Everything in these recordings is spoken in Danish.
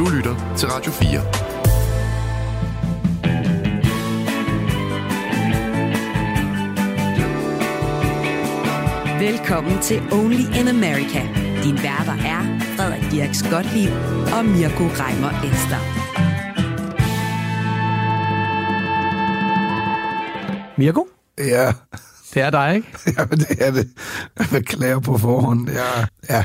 Du lytter til Radio 4. Velkommen til Only in America. Din værter er Frederik Dirk Skotlib og Mirko Reimer Ester. Mirko? Ja. Det er dig, ikke? Ja, men det er det. Jeg beklager på forhånd. Ja, ja.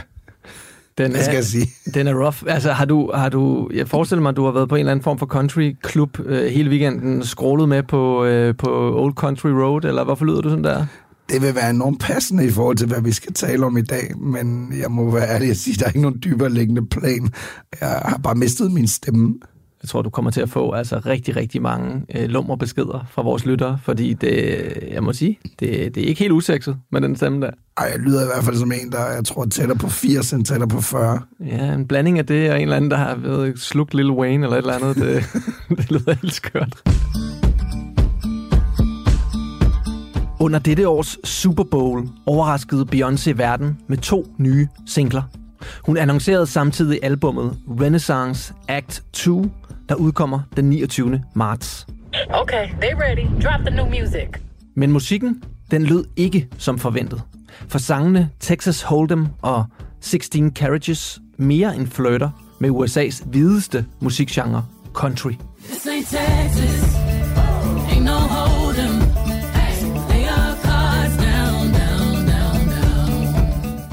Den Hvad skal er, jeg sige? Den er rough. Altså, har du, har du, jeg forestiller mig, at du har været på en eller anden form for country-klub øh, hele weekenden, scrollet med på, øh, på Old Country Road, eller hvorfor lyder du sådan der? Det vil være enormt passende i forhold til, hvad vi skal tale om i dag, men jeg må være ærlig at sige, at der er ikke nogen dybere liggende plan. Jeg har bare mistet min stemme. Jeg tror, du kommer til at få altså rigtig, rigtig mange øh, lumre beskeder fra vores lyttere, fordi det, jeg må sige, det, det er ikke helt usekset med den stemme der. Ej, jeg lyder i hvert fald som en, der jeg tror tæller på 80 end tæller på 40. Ja, en blanding af det og en eller anden, der har været slugt Lil Wayne eller et eller andet. Det, det lyder helt skørt. Under dette års Super Bowl overraskede Beyoncé verden med to nye singler. Hun annoncerede samtidig albummet Renaissance Act 2, der udkommer den 29. marts. Okay, they ready. Drop the new music. Men musikken, den lød ikke som forventet. For sangene Texas Hold'em og 16 Carriages mere end flirter med USA's hvideste musikgenre, country. This ain't Texas.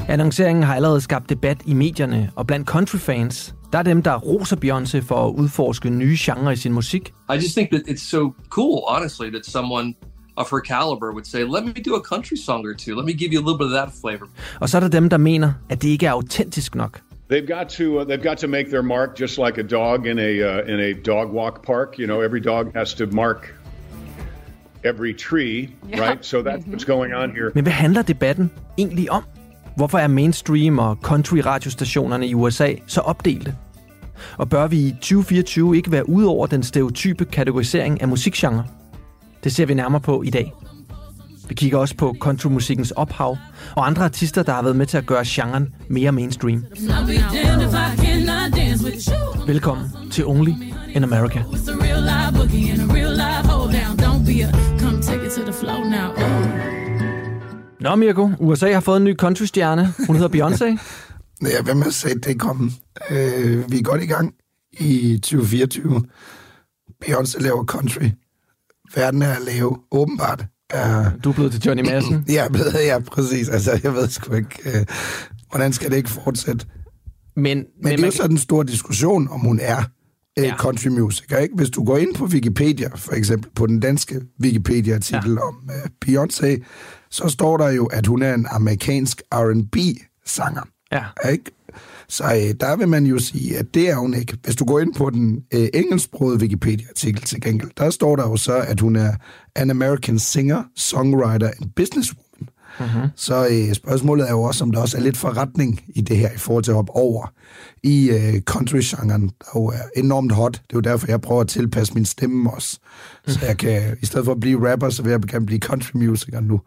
Annonceringen har allerede skabt debat i medierne, og blandt countryfans, der er dem, der roser Beyoncé for at udforske nye genrer i sin musik. I just think that it's so cool, honestly, that someone of her caliber would say, let me do a country song or two. Let me give you a little bit of that flavor. Og så er der dem, der mener, at det ikke er autentisk nok. They've got to uh, they've got to make their mark just like a dog in a uh, in a dog walk park. You know, every dog has to mark every tree, yeah. right? So that's what's going on here. Men hvad handler debatten egentlig om? Hvorfor er mainstream og country radiostationerne i USA så opdelte? Og bør vi i 2024 ikke være ude over den stereotype kategorisering af musikgenre? Det ser vi nærmere på i dag. Vi kigger også på countrymusikkens ophav og andre artister, der har været med til at gøre genren mere mainstream. Velkommen til Only in America. Nå Mirko, USA har fået en ny countrystjerne. Hun hedder Beyoncé. Ja, hvem har set det komme? Øh, vi er godt i gang i 2024. Beyoncé laver country. Verden er at lave, åbenbart. Er... Du er blevet til Johnny Madsen. ja, ja, præcis. Altså, jeg ved sgu ikke, øh, hvordan skal det ikke fortsætte? Men, men, men det er jo så en stor diskussion, om hun er øh, ja. country musiker. Ikke? Hvis du går ind på Wikipedia, for eksempel på den danske Wikipedia-artikel ja. om øh, Beyoncé, så står der jo, at hun er en amerikansk R&B-sanger. Ja. Ikke? Så øh, der vil man jo sige, at det er hun ikke. Hvis du går ind på den øh, engelsksprogede Wikipedia-artikel til gengæld, der står der jo så, at hun er an American singer, songwriter and businesswoman. Mm-hmm. Så øh, spørgsmålet er jo også, om der også er lidt forretning i det her, i forhold til at hoppe over i øh, country-genren, der jo er enormt hot. Det er jo derfor, jeg prøver at tilpasse min stemme også. Så jeg kan, i stedet for at blive rapper, så vil jeg gerne blive country-musiker nu.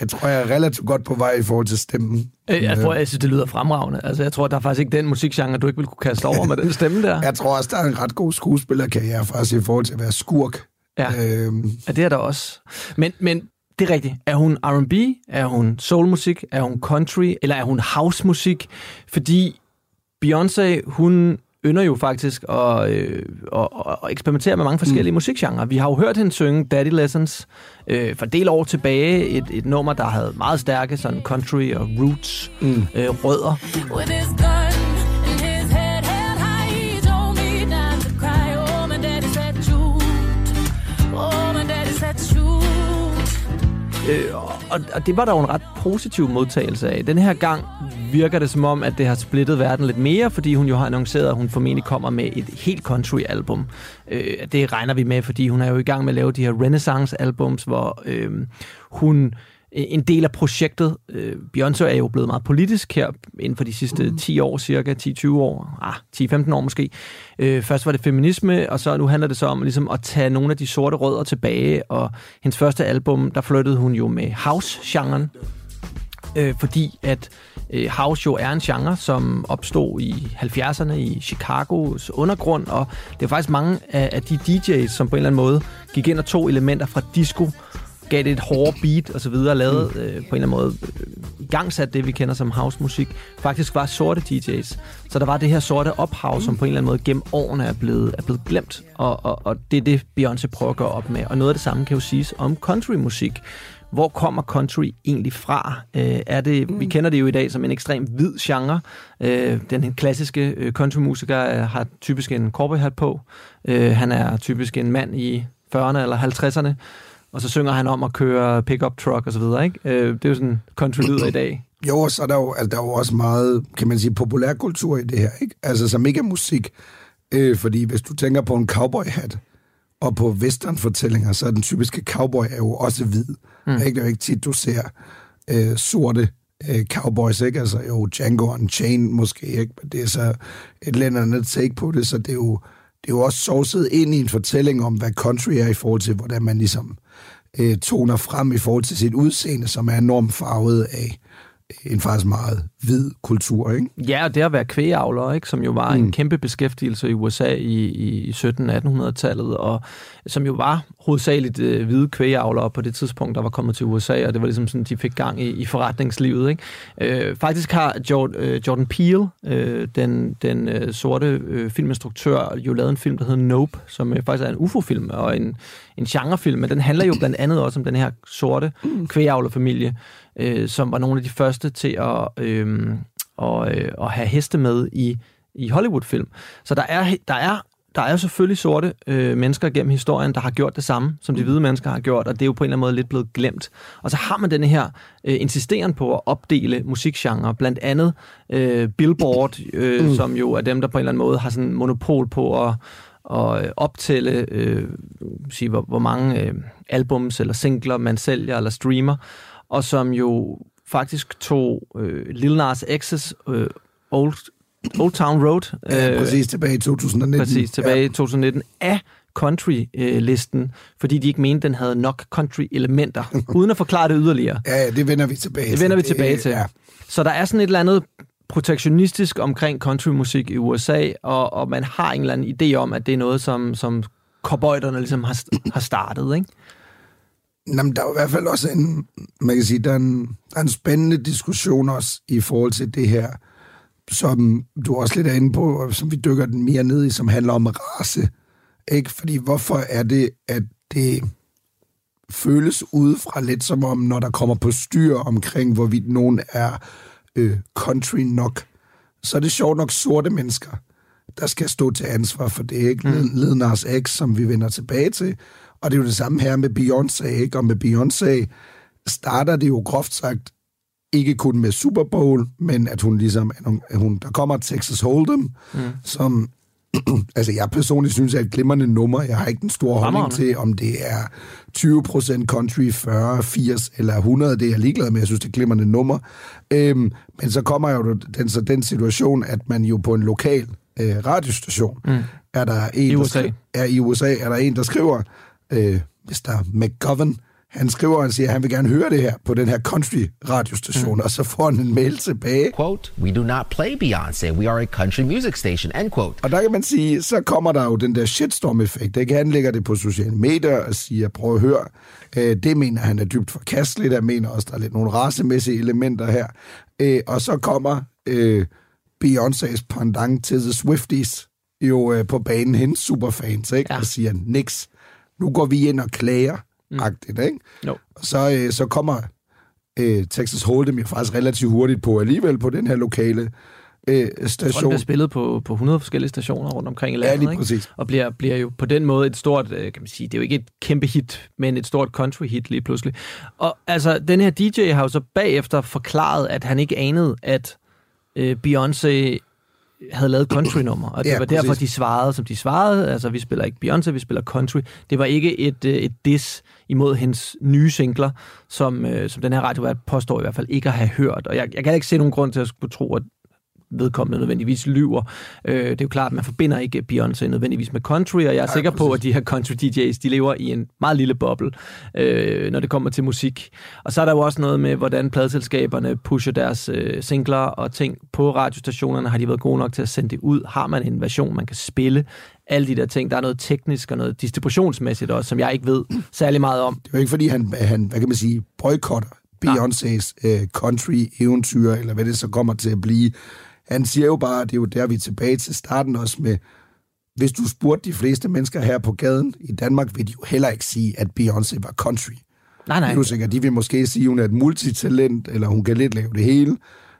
Jeg tror, jeg er relativt godt på vej i forhold til stemmen. Øh, jeg tror, jeg synes, det lyder fremragende. Altså, jeg tror, der er faktisk ikke den musikgenre, du ikke vil kunne kaste over med den stemme der. Jeg tror også, der er en ret god skuespillerkarriere faktisk i forhold til at være skurk. Ja, øhm. ja det er der også. Men, men det er rigtigt. Er hun R&B? Er hun soulmusik? Er hun country? Eller er hun housemusik? Fordi Beyoncé, hun ynder jo faktisk at, øh, at, at eksperimentere med mange forskellige mm. musikgenrer. Vi har jo hørt hende synge Daddy Lessons øh, for del år tilbage. Et, et nummer, der havde meget stærke sådan country og roots mm. øh, rødder. Øh, og, og det var der jo en ret positiv modtagelse af. Den her gang virker det som om, at det har splittet verden lidt mere, fordi hun jo har annonceret, at hun formentlig kommer med et helt country-album. Øh, det regner vi med, fordi hun er jo i gang med at lave de her Renaissance-albums, hvor øh, hun en del af projektet. Øh, Beyoncé er jo blevet meget politisk her inden for de sidste 10 år, cirka 10-20 år, ah, 10-15 år måske. Øh, først var det feminisme, og så nu handler det så om ligesom, at tage nogle af de sorte rødder tilbage, og hendes første album, der flyttede hun jo med house-genren. øh, fordi at øh, house jo er en genre, som opstod i 70'erne i Chicagos undergrund, og det er faktisk mange af, af de DJ's, som på en eller anden måde gik ind og tog elementer fra disco, gav det et hårdere beat og så videre, lavede øh, på en eller anden måde øh, igangsat det, vi kender som housemusik, faktisk var sorte DJ's. Så der var det her sorte ophav, som på en eller anden måde gennem årene er blevet, er blevet glemt, og, og, og det er det, Beyoncé prøver at gøre op med. Og noget af det samme kan jo siges om countrymusik. Hvor kommer country egentlig fra? Øh, er det, mm. Vi kender det jo i dag som en ekstrem hvid genre. Øh, den klassiske øh, countrymusiker øh, har typisk en cowboyhat på. Øh, han er typisk en mand i 40'erne eller 50'erne og så synger han om at køre pickup truck og så videre, ikke? Øh, det er jo sådan country lyder i dag. Jo, og så er der jo, altså, der er jo også meget, kan man sige, populærkultur i det her, ikke? Altså, som ikke er musik. Øh, fordi hvis du tænker på en cowboy-hat, og på western-fortællinger, så er den typiske cowboy er jo også hvid. Mm. Ikke? Det er jo ikke tit, du ser øh, sorte øh, cowboys, ikke? Altså jo Django Unchained måske, ikke? Men det er så et eller andet take på det, så det er jo, det er jo også sovset ind i en fortælling om, hvad country er i forhold til, hvordan man ligesom øh, toner frem i forhold til sit udseende, som er enormt farvet af en faktisk meget hvid kultur, ikke? Ja, og det at være kvægeavler, ikke? som jo var mm. en kæmpe beskæftigelse i USA i, i 1700-1800-tallet, og som jo var hovedsageligt øh, hvide kvægeavlere på det tidspunkt, der var kommet til USA, og det var ligesom sådan, de fik gang i, i forretningslivet. Ikke? Øh, faktisk har Jordan, øh, Jordan Peele, øh, den, den øh, sorte øh, filminstruktør, jo lavet en film, der hedder Nope, som øh, faktisk er en UFO-film og en, en genrefilm, men den handler jo blandt andet også om den her sorte kvægeavlerfamilie, øh, som var nogle af de første til at, øh, og, øh, at have heste med i, i Hollywood-film. Så der er, der er der er selvfølgelig sorte øh, mennesker gennem historien, der har gjort det samme, som de hvide mennesker har gjort, og det er jo på en eller anden måde lidt blevet glemt. Og så har man denne her øh, insisteren på at opdele musikgenre, blandt andet øh, Billboard, øh, mm. som jo er dem, der på en eller anden måde har sådan monopol på at, at optælle, øh, sige, hvor, hvor mange øh, albums eller singler man sælger eller streamer, og som jo faktisk tog øh, Lil Nas X's øh, Old, Old Town Road. Ja, øh, præcis tilbage i 2019. Præcis, tilbage i 2019 af country-listen, fordi de ikke mente, den havde nok country-elementer, uden at forklare det yderligere. Ja, ja, det vender vi tilbage til. Det vender vi tilbage til. Ja. Så der er sådan et eller andet protektionistisk omkring countrymusik i USA, og, og man har en eller anden idé om, at det er noget, som, som cowboyderne ligesom har, har startet, ikke? Jamen, der er i hvert fald også en, man kan sige, der er en, der er en spændende diskussion også i forhold til det her, som du også lidt er inde på, som vi dykker den mere ned i, som handler om race. Ikke? Fordi hvorfor er det, at det føles udefra lidt som om, når der kommer på styr omkring, hvorvidt nogen er øh, country nok, så er det sjovt nok sorte mennesker, der skal stå til ansvar for det. Ikke? Mm. Lednars X, som vi vender tilbage til, og det er jo det samme her med Beyoncé, ikke? Og med Beyoncé starter det jo groft sagt ikke kun med Super Bowl, men at hun ligesom, at hun, der kommer Texas Hold'em, mm. som, altså jeg personligt synes er et glimrende nummer. Jeg har ikke den store holdning til, om det er 20% country, 40, 80 eller 100. Det er jeg ligeglad med. Jeg synes, det er et glimrende nummer. Øhm, men så kommer jo den, så den situation, at man jo på en lokal øh, radiostation, mm. er der en, I USA. Der, er i USA, er der en, der skriver, øh, Mr. McGovern, han skriver og siger, at han vil gerne høre det her på den her country radiostation, mm. og så får han en mail tilbage. Quote, we do not play Beyonce, we are a country music station, end quote. Og der kan man sige, så kommer der jo den der shitstorm-effekt. Ikke? Han lægger det på sociale medier og siger, prøv at høre, øh, det mener han er dybt forkasteligt, jeg mener også, der er lidt nogle racemæssige elementer her. Øh, og så kommer øh, Beyoncé's pendant til The Swifties jo øh, på banen, hendes superfans, ikke? Ja. og siger, niks, nu går vi ind og klager, mm. agtigt, ikke? Jo. Og så, øh, så kommer øh, Texas Hold'em jo faktisk relativt hurtigt på alligevel på den her lokale øh, station. Jeg tror, bliver spillet på, på 100 forskellige stationer rundt omkring i landet, ja, lige præcis. Ikke? Og bliver, bliver jo på den måde et stort, øh, kan man sige, det er jo ikke et kæmpe hit, men et stort country hit lige pludselig. Og altså, den her DJ har jo så bagefter forklaret, at han ikke anede, at øh, Beyoncé havde lavet country-nummer, og det ja, var præcis. derfor, de svarede, som de svarede. Altså, vi spiller ikke Beyoncé, vi spiller country. Det var ikke et, øh, et diss imod hendes nye singler, som, øh, som den her radiovært påstår i hvert fald ikke at have hørt. Og jeg, jeg kan ikke se nogen grund til at skulle tro, at vedkommende nødvendigvis lyver. Øh, det er jo klart, at man forbinder ikke Beyoncé nødvendigvis med country, og jeg er Nej, sikker på, præcis. at de her country DJ's, de lever i en meget lille boble, øh, når det kommer til musik. Og så er der jo også noget med, hvordan pladselskaberne pusher deres øh, singler og ting på radiostationerne. Har de været gode nok til at sende det ud? Har man en version, man kan spille? Alle de der ting. Der er noget teknisk og noget distributionsmæssigt også, som jeg ikke ved særlig meget om. Det er jo ikke, fordi han, han hvad kan man sige, boykotter Beyoncés øh, country-eventyr, eller hvad det så kommer til at blive. Han siger jo bare, det er jo der, vi er tilbage til starten også med, hvis du spurgte de fleste mennesker her på gaden i Danmark, vil de jo heller ikke sige, at Beyoncé var country. Nej, nej. Er sikkert, de vil måske sige, at hun er et multitalent, eller hun kan lidt lave det hele.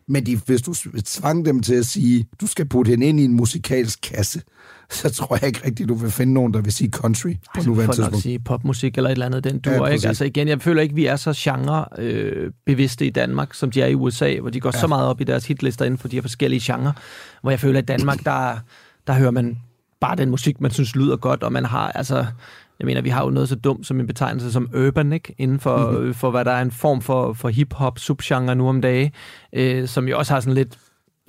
Men de, hvis du tvang dem til at sige, du skal putte hende ind i en musikalsk kasse, så tror jeg ikke rigtigt, du vil finde nogen, der vil sige country på Altså, nuværende for nok tidspunkt. sige popmusik eller et eller andet, den duer, ja, ikke? Altså igen, jeg føler ikke, vi er så genre øh, bevidste i Danmark, som de er i USA, hvor de går ja. så meget op i deres hitlister inden for de her forskellige genrer, hvor jeg føler, at i Danmark, der, der hører man bare den musik, man synes lyder godt, og man har, altså, jeg mener, vi har jo noget så dumt som en betegnelse som urban, ikke? Inden for, mm-hmm. for hvad der er en form for, for hip-hop subgenre nu om dage, øh, som jo også har sådan lidt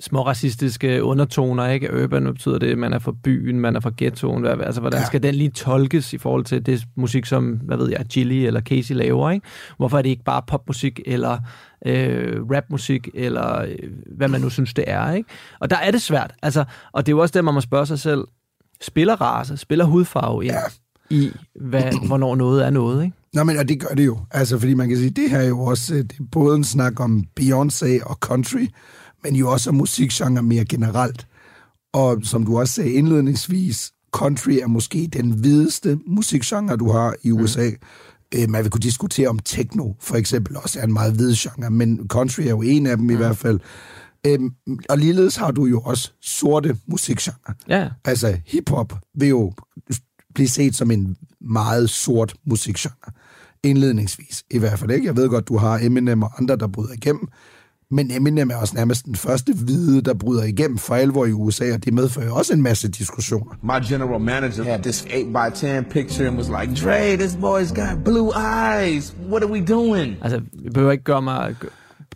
små racistiske undertoner, ikke? Urban betyder det, man er fra byen, man er fra ghettoen. Hvad, altså, hvordan Ja. skal den lige tolkes i forhold til det musik, som, hvad ved jeg, Gilly eller Casey laver, ikke? Hvorfor er det ikke bare popmusik, eller øh, rapmusik, eller øh, hvad man nu synes, det er, ikke? Og der er det svært, altså, og det er jo også det, man må spørge sig selv, spiller race, spiller hudfarve ind Ja. i, hvad, hvornår noget er noget, ikke? Nå, men og det gør det jo. Altså, fordi man kan sige, det her er jo også øh, det er både en snak om Beyoncé og country, men jo også om musikgenre mere generelt. Og som du også sagde indledningsvis, country er måske den hvideste musikgenre, du har i USA. Mm. Man vil kunne diskutere om techno, for eksempel, også er en meget hvid genre, men country er jo en af dem mm. i hvert fald. Øhm, og ligeledes har du jo også sorte musikgenre. Ja, Altså, hiphop vil jo blive set som en meget sort musikgenre. Indledningsvis, i hvert fald ikke. Jeg ved godt, du har Eminem og andre, der bryder igennem. Men Eminem er også nærmest den første hvide, der bryder igennem for alvor i USA, og det medfører også en masse diskussioner. My general manager had this 8 by 10 picture and was like, Dre, this boy's got blue eyes. What are we doing? altså, vi behøver ikke gøre mig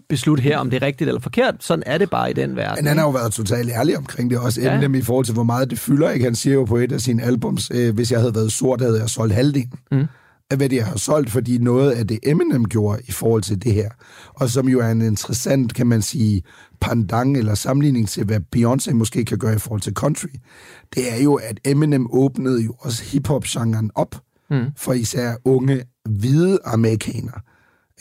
beslutte her, om det er rigtigt eller forkert. Sådan er det bare i den verden. Men han har jo været totalt ærlig omkring det også, Ja. Eminem i forhold til, hvor meget det fylder. Ikke? Han siger jo på et af sine albums, øh, hvis jeg havde været sort, havde jeg solgt halvdelen. Mm. Af hvad jeg har solgt, fordi noget af det Eminem gjorde i forhold til det her, og som jo er en interessant, kan man sige, pandang eller sammenligning til, hvad Beyoncé måske kan gøre i forhold til country, det er jo, at Eminem åbnede jo også hiphop-genren op mm. for især unge, hvide amerikanere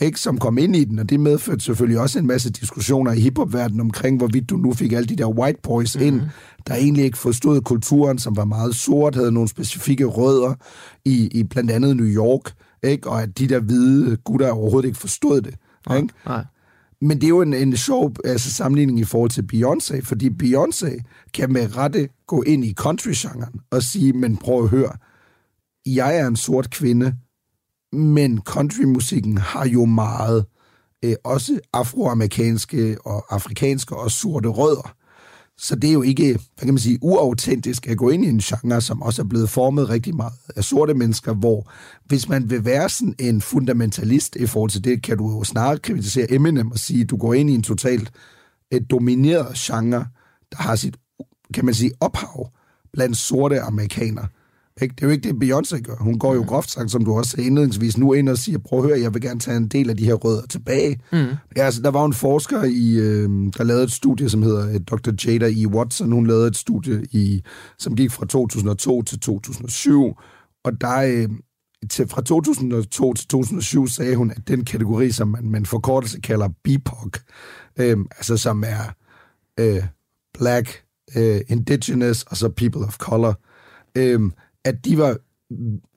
ikke, som kom ind i den, og det medførte selvfølgelig også en masse diskussioner i hiphop-verdenen omkring, hvorvidt du nu fik alle de der white boys ind, der egentlig ikke forstod kulturen, som var meget sort, havde nogle specifikke rødder i, i blandt andet New York, ikke? og at de der hvide gutter overhovedet ikke forstod det. Ikke? Nej. Men det er jo en, en sjov altså, sammenligning i forhold til Beyoncé, fordi Beyoncé kan med rette gå ind i country-genren og sige, men prøv at høre, jeg er en sort kvinde, men countrymusikken har jo meget øh, også afroamerikanske og afrikanske og sorte rødder. Så det er jo ikke, hvad kan man sige, uautentisk at gå ind i en genre, som også er blevet formet rigtig meget af sorte mennesker, hvor hvis man vil være sådan en fundamentalist i forhold til det, kan du jo snarere kritisere Eminem og sige, at du går ind i en totalt et domineret genre, der har sit, kan man sige, ophav blandt sorte amerikanere. Ikke? Det er jo ikke det, Beyoncé gør. Hun går jo groft sagt, som du også sagde indledningsvis, nu ind og siger, prøv at høre, jeg vil gerne tage en del af de her rødder tilbage. Mm. Ja, altså, der var en forsker, i, øh, der lavede et studie, som hedder øh, Dr. Jada E. Watson. Hun lavede et studie, i, som gik fra 2002 til 2007, og der øh, til, fra 2002 til 2007 sagde hun, at den kategori, som man, man forkortelse kalder BIPOC, øh, altså som er øh, Black, øh, Indigenous og så People of Color, øh, at de var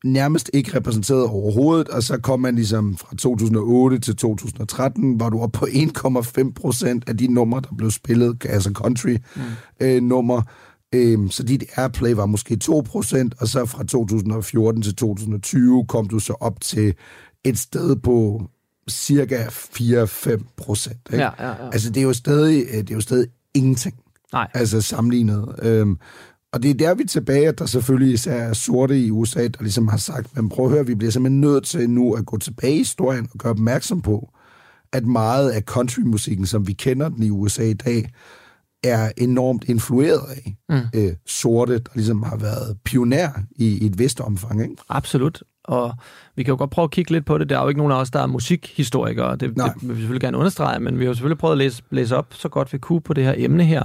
nærmest ikke repræsenteret overhovedet, og så kom man ligesom fra 2008 til 2013, var du oppe på 1,5 procent af de numre, der blev spillet, altså country-nummer. Øhm, så dit airplay var måske 2 procent, og så fra 2014 til 2020 kom du så op til et sted på cirka 4-5 procent. Ja, ja, ja. Altså det er jo stadig, øh, det er jo stadig ingenting Nej. altså sammenlignet. Øhm, og det er der, vi er tilbage, at der selvfølgelig er sorte i USA, der ligesom har sagt, men prøv at høre, vi bliver simpelthen nødt til nu at gå tilbage i historien og gøre opmærksom på, at meget af countrymusikken, som vi kender den i USA i dag, er enormt influeret af mm. øh, sorte, der ligesom har været pioner i, i et vist omfang. Ikke? Absolut. Og vi kan jo godt prøve at kigge lidt på det. Der er jo ikke nogen af os, der er musikhistorikere. Det, det vil vi selvfølgelig gerne understrege, men vi har jo selvfølgelig prøvet at læse, læse op så godt vi kunne på det her emne her.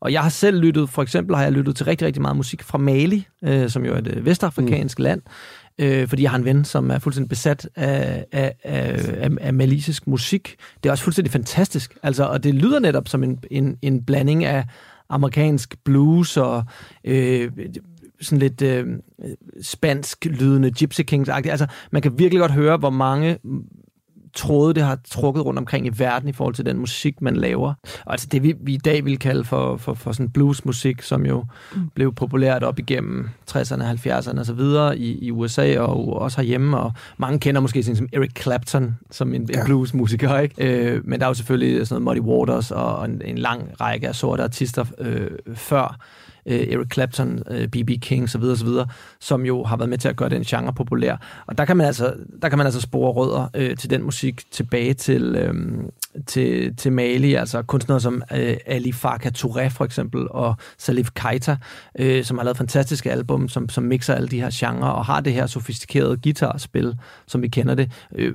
Og jeg har selv lyttet, for eksempel har jeg lyttet til rigtig, rigtig meget musik fra Mali, øh, som jo er et øh, vestafrikansk mm. land, øh, fordi jeg har en ven, som er fuldstændig besat af, af, af, af, af malisisk musik. Det er også fuldstændig fantastisk. Altså, og det lyder netop som en, en, en blanding af amerikansk blues og øh, sådan lidt øh, spansk lydende Gypsy Kings-agtigt. Altså, man kan virkelig godt høre, hvor mange tråde, det har trukket rundt omkring i verden i forhold til den musik, man laver. Og altså det, vi, vi i dag vil kalde for, for, for sådan bluesmusik, som jo mm. blev populært op igennem 60'erne, 70'erne og så videre i, i USA og også herhjemme, og mange kender måske sådan som Eric Clapton som en, ja. en bluesmusiker, ikke? Øh, men der er jo selvfølgelig sådan noget Muddy Waters og en, en lang række af sorte artister øh, før øh, Eric Clapton, øh, B.B. King, osv., videre, videre, som jo har været med til at gøre den genre populær. Og der kan man altså, der kan man altså spore rødder øh, til den musik tilbage til, øh, til, til Mali, altså kunstnere som øh, Ali Farka Touré for eksempel, og Salif Keita, øh, som har lavet fantastiske album, som, som mixer alle de her genrer, og har det her sofistikerede guitarspil, som vi kender det. Øh,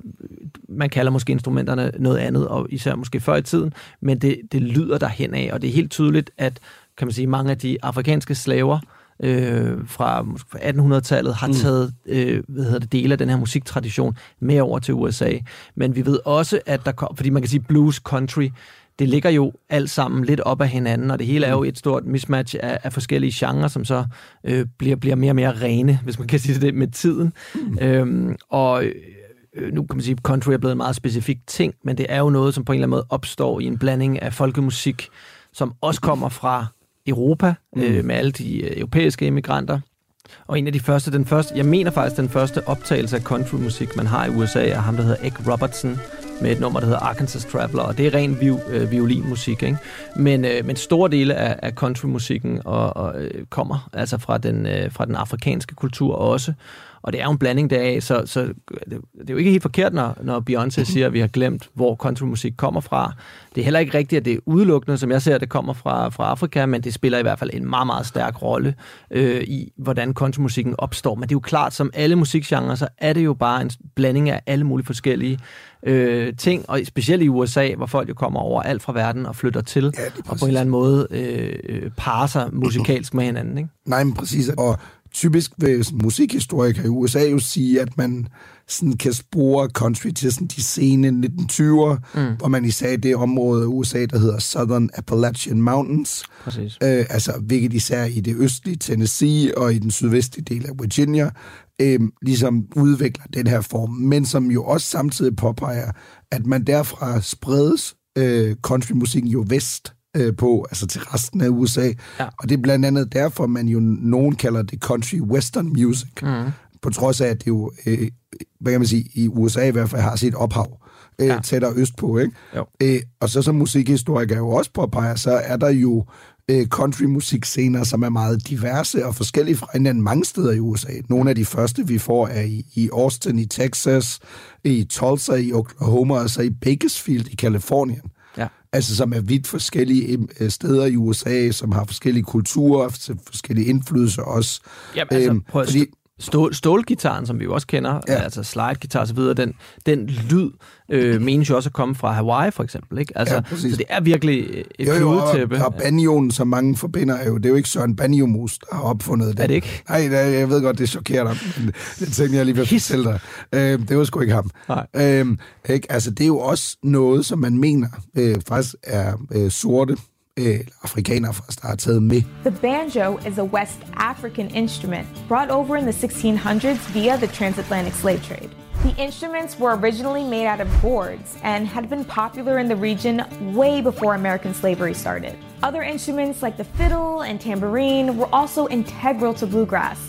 man kalder måske instrumenterne noget andet, og især måske før i tiden, men det, det lyder derhen af, og det er helt tydeligt, at kan man sige, mange af de afrikanske slaver øh, fra, måske fra 1800-tallet har taget øh, hvad hedder det, dele af den her musiktradition med over til USA. Men vi ved også, at der kom, fordi man kan sige blues, country, det ligger jo alt sammen lidt op af hinanden, og det hele er jo et stort mismatch af, af forskellige genrer, som så øh, bliver, bliver mere og mere rene, hvis man kan sige det, med tiden. Mm. Øhm, og øh, nu kan man sige, at country er blevet en meget specifik ting, men det er jo noget, som på en eller anden måde opstår i en blanding af folkemusik, som også kommer fra Europa, mm. øh, med alle de øh, europæiske immigranter. Og en af de første, den første, jeg mener faktisk, den første optagelse af countrymusik, man har i USA, er ham, der hedder Egg Robertson, med et nummer, der hedder Arkansas Traveler, og det er ren viol, øh, violinmusik, ikke? Men, øh, men store dele af, af countrymusikken og, og, øh, kommer altså fra den, øh, fra den afrikanske kultur også, og det er jo en blanding deraf, så, så det, det er jo ikke helt forkert, når, når Beyoncé siger, at vi har glemt, hvor countrymusik kommer fra. Det er heller ikke rigtigt, at det er udelukkende, som jeg ser, at det kommer fra, fra Afrika, men det spiller i hvert fald en meget, meget stærk rolle øh, i, hvordan countrymusikken opstår. Men det er jo klart, som alle musikgenre, så er det jo bare en blanding af alle mulige forskellige øh, ting, og specielt i USA, hvor folk jo kommer over alt fra verden og flytter til, Ja, og på en eller anden måde øh, øh, parer sig musikalsk med hinanden. Ikke? Nej, men præcis. Og typisk vil musikhistorikere i USA jo sige, at man sådan kan spore country til sådan de sene 1920'er, mm. hvor man især i det område af USA, der hedder Southern Appalachian Mountains, Præcis. øh, altså hvilket især i det østlige Tennessee og i den sydvestlige del af Virginia, øh, ligesom udvikler den her form, men som jo også samtidig påpeger, at man derfra spredes øh, countrymusikken jo vest øh, på, altså til resten af USA. Ja. Og det er blandt andet derfor, man jo nogen kalder det country western music. Mm. På trods af, at det jo, øh, hvad kan man sige, i USA i hvert fald har sit ophav øh, Ja. tættere østpå. Ikke? Jo. Øh, og så som musikhistoriker jo også påpeger, så er der jo øh, countrymusikscener, som er meget diverse og forskellige fra hinanden mange steder i USA. Nogle af de første, vi får, er i, i Austin i Texas, i Tulsa i Oklahoma, og så i Bakersfield i Kalifornien. Altså som er vidt forskellige øh, steder i USA, som har forskellige kulturer, forskellige indflydelser også. Jamen, altså, Øhm, prøv at fordi- Stål, stålgitaren, som vi jo også kender, ja. Altså slidegitar og så videre, den, den lyd øh, menes jo også at komme fra Hawaii, for eksempel. Ikke? Altså, Ja, præcis. så det er virkelig et Jo, jo, og, og banjoen, som mange forbinder, er jo, det er jo ikke Søren Banjomus, der har opfundet det. Er det ikke? Nej, det, jeg ved godt, det chokerer dig, men det tænkte jeg lige ved fortælle dig. Øh, det var sgu ikke ham. Nej. Øh, ikke? Altså, det er jo også noget, som man mener øh, faktisk er øh, sorte eller afrikanere der har taget med. The banjo is a West African instrument brought over in the 1600s via the transatlantic slave trade. The instruments were originally made out of boards and had been popular in the region way before American slavery started. Other instruments like the fiddle and tambourine were also integral to bluegrass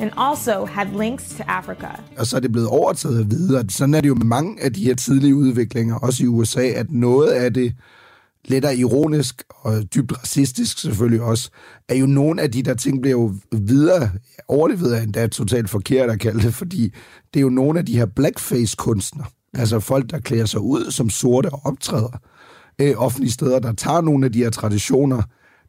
and also had links to Africa. og så er det blevet overtaget videre. Sådan er det jo med mange af de her tidlige udviklinger, også i USA, at noget af det lettere ironisk og dybt racistisk selvfølgelig også, er jo nogle af de der ting bliver jo videre, overlevet er endda totalt forkert at kalde det, fordi det er jo nogle af de her blackface-kunstnere, altså folk, der klæder sig ud som sorte og optræder øh, offentlige steder, der tager nogle af de her traditioner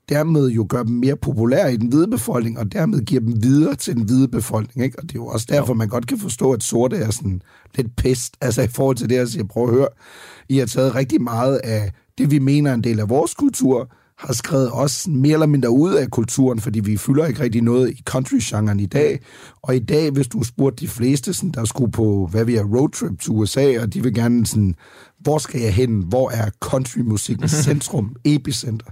dermed jo gør dem mere populære i den hvide befolkning, og dermed giver dem videre til den hvide befolkning. Ikke? Og det er jo også derfor, man godt kan forstå, at sorte er sådan lidt pest, altså i forhold til det, at sige, prøv at høre, I har taget rigtig meget af det, vi mener er en del af vores kultur, har skrevet os mere eller mindre ud af kulturen, fordi vi fylder ikke rigtig noget i country-genren i dag. Og i dag, hvis du spurgte de fleste, sådan, der skulle på, hvad vi er, roadtrip til USA, og de vil gerne sådan, hvor skal jeg hen? Hvor er countrymusikkens centrum, epicenter?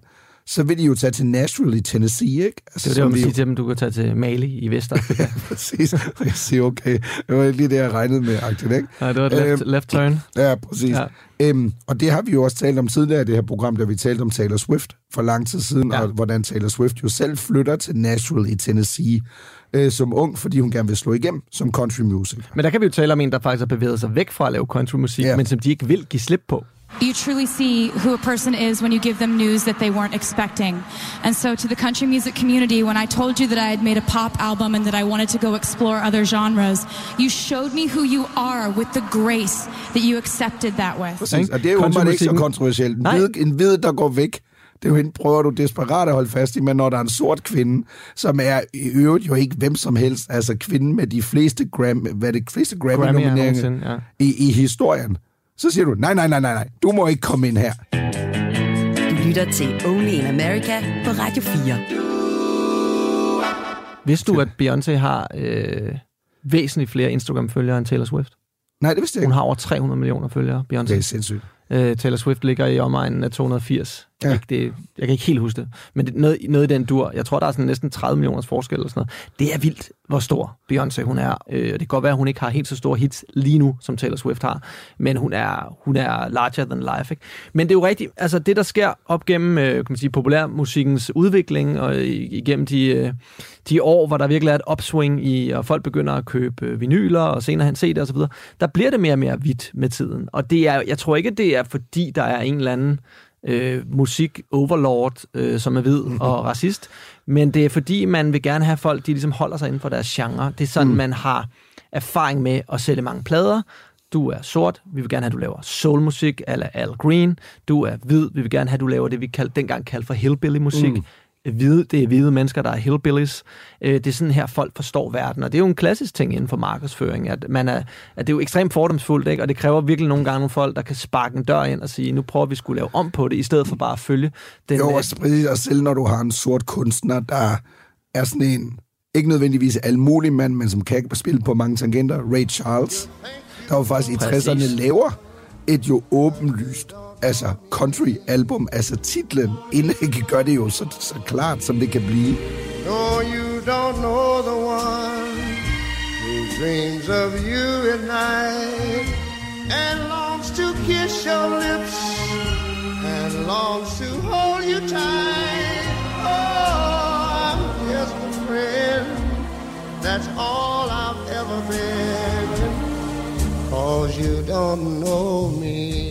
Så vil de jo tage til Nashville i Tennessee, ikke? Altså, Det er det, man siger til dem, du kan tage til Mali i Vestafrika. Præcis. Og Jeg siger, okay, det var lige det, jeg regnede med, agtigt, ikke? Ja, det var et left, Øhm, left turn. Ja, præcis. Ja. Ja. Øhm, og det har vi jo også talt om tidligere i det her program, da vi talte om Taylor Swift for lang tid siden, Ja. ja. og hvordan Taylor Swift jo selv flytter til Nashville i Tennessee øh, som ung, fordi hun gerne vil slå igennem som country music. Men der kan vi jo tale om en, der faktisk har bevæget sig væk fra at lave countrymusik, Ja. men som de ikke vil give slip på. You truly see who a person is when you give them news that they weren't expecting. And so, to the country music community, when I told you that I had made a pop album and that I wanted to go explore other genres, you showed me who you are with the grace that you accepted that with. Præcis. Og det er jo åbenbart ikke så kontroversielt. En hvid, en hvid, der går væk, det er jo hende, prøver du desperat at holde fast i, men når der er en sort kvinde, som er i øvrigt jo ikke hvem som helst, altså kvinden med de fleste, gram, hvad det, fleste Grammy-nomineringer nogensinde, ja. i, i historien, så siger du, nej, nej, nej, nej, nej, du må ikke komme ind her. Du lytter til Only in America på Radio 4. Vidste du, at Beyoncé har øh, væsentligt flere Instagram-følgere end Taylor Swift? Nej, det vidste jeg Hun ikke. har over 300 millioner følgere, Beyoncé. Det er sindssygt. Øh, Taylor Swift ligger i omegnen af 280. Ja. Ikke Det, jeg kan ikke helt huske det. Men det, noget, noget i den dur. Jeg tror, der er sådan næsten 30 millioners forskel eller sådan noget. Det er vildt, hvor stor Beyoncé hun er. Øh, det kan godt være, at hun ikke har helt så store hits lige nu, som Taylor Swift har. Men hun er, hun er larger than life. Ikke? Men det er jo rigtigt. Altså det, der sker op gennem øh, kan man sige, populærmusikkens udvikling, og igennem de, øh, de år, hvor der virkelig er et opswing i, og folk begynder at købe øh, vinyler, og senere hen CD'er osv., der bliver det mere og mere hvidt med tiden. Og det er, jeg tror ikke, det er fordi, der er en eller anden øh, musik-overlord, øh, som er hvid og racist, men det er fordi, man vil gerne have folk, de ligesom holder sig inden for deres genre. Det er sådan, mm. man har erfaring med at sælge mange plader. Du er sort, vi vil gerne have, at du laver soulmusik, eller Al Green. Du er hvid, vi vil gerne have, at du laver det, vi kald, dengang kaldte for hillbilly-musik. Mm. Hvide, det er hvide mennesker, der er hillbillies. Øh, Det er sådan her, folk forstår verden, og det er jo en klassisk ting inden for markedsføring, at, man er, at det er jo ekstremt fordomsfuldt, ikke? og det kræver virkelig nogle gange nogle folk, der kan sparke en dør ind og sige, nu prøver vi skulle lave om på det, i stedet for bare at følge den... Jo, øh, og præcis, og selv når du har en sort kunstner, der er sådan en, ikke nødvendigvis almulig mand, men som kan spille på mange tangenter, Ray Charles, der var faktisk i Præcis. 60'erne laver et jo åbenlyst altså country-album, altså titlen indlægge gør det jo så, så klart, som det kan blive. No, you don't know the one who dreams of you at night and longs to kiss your lips and longs to hold you tight. Oh, I'm just a friend. That's all I've ever been. Cause you don't know me.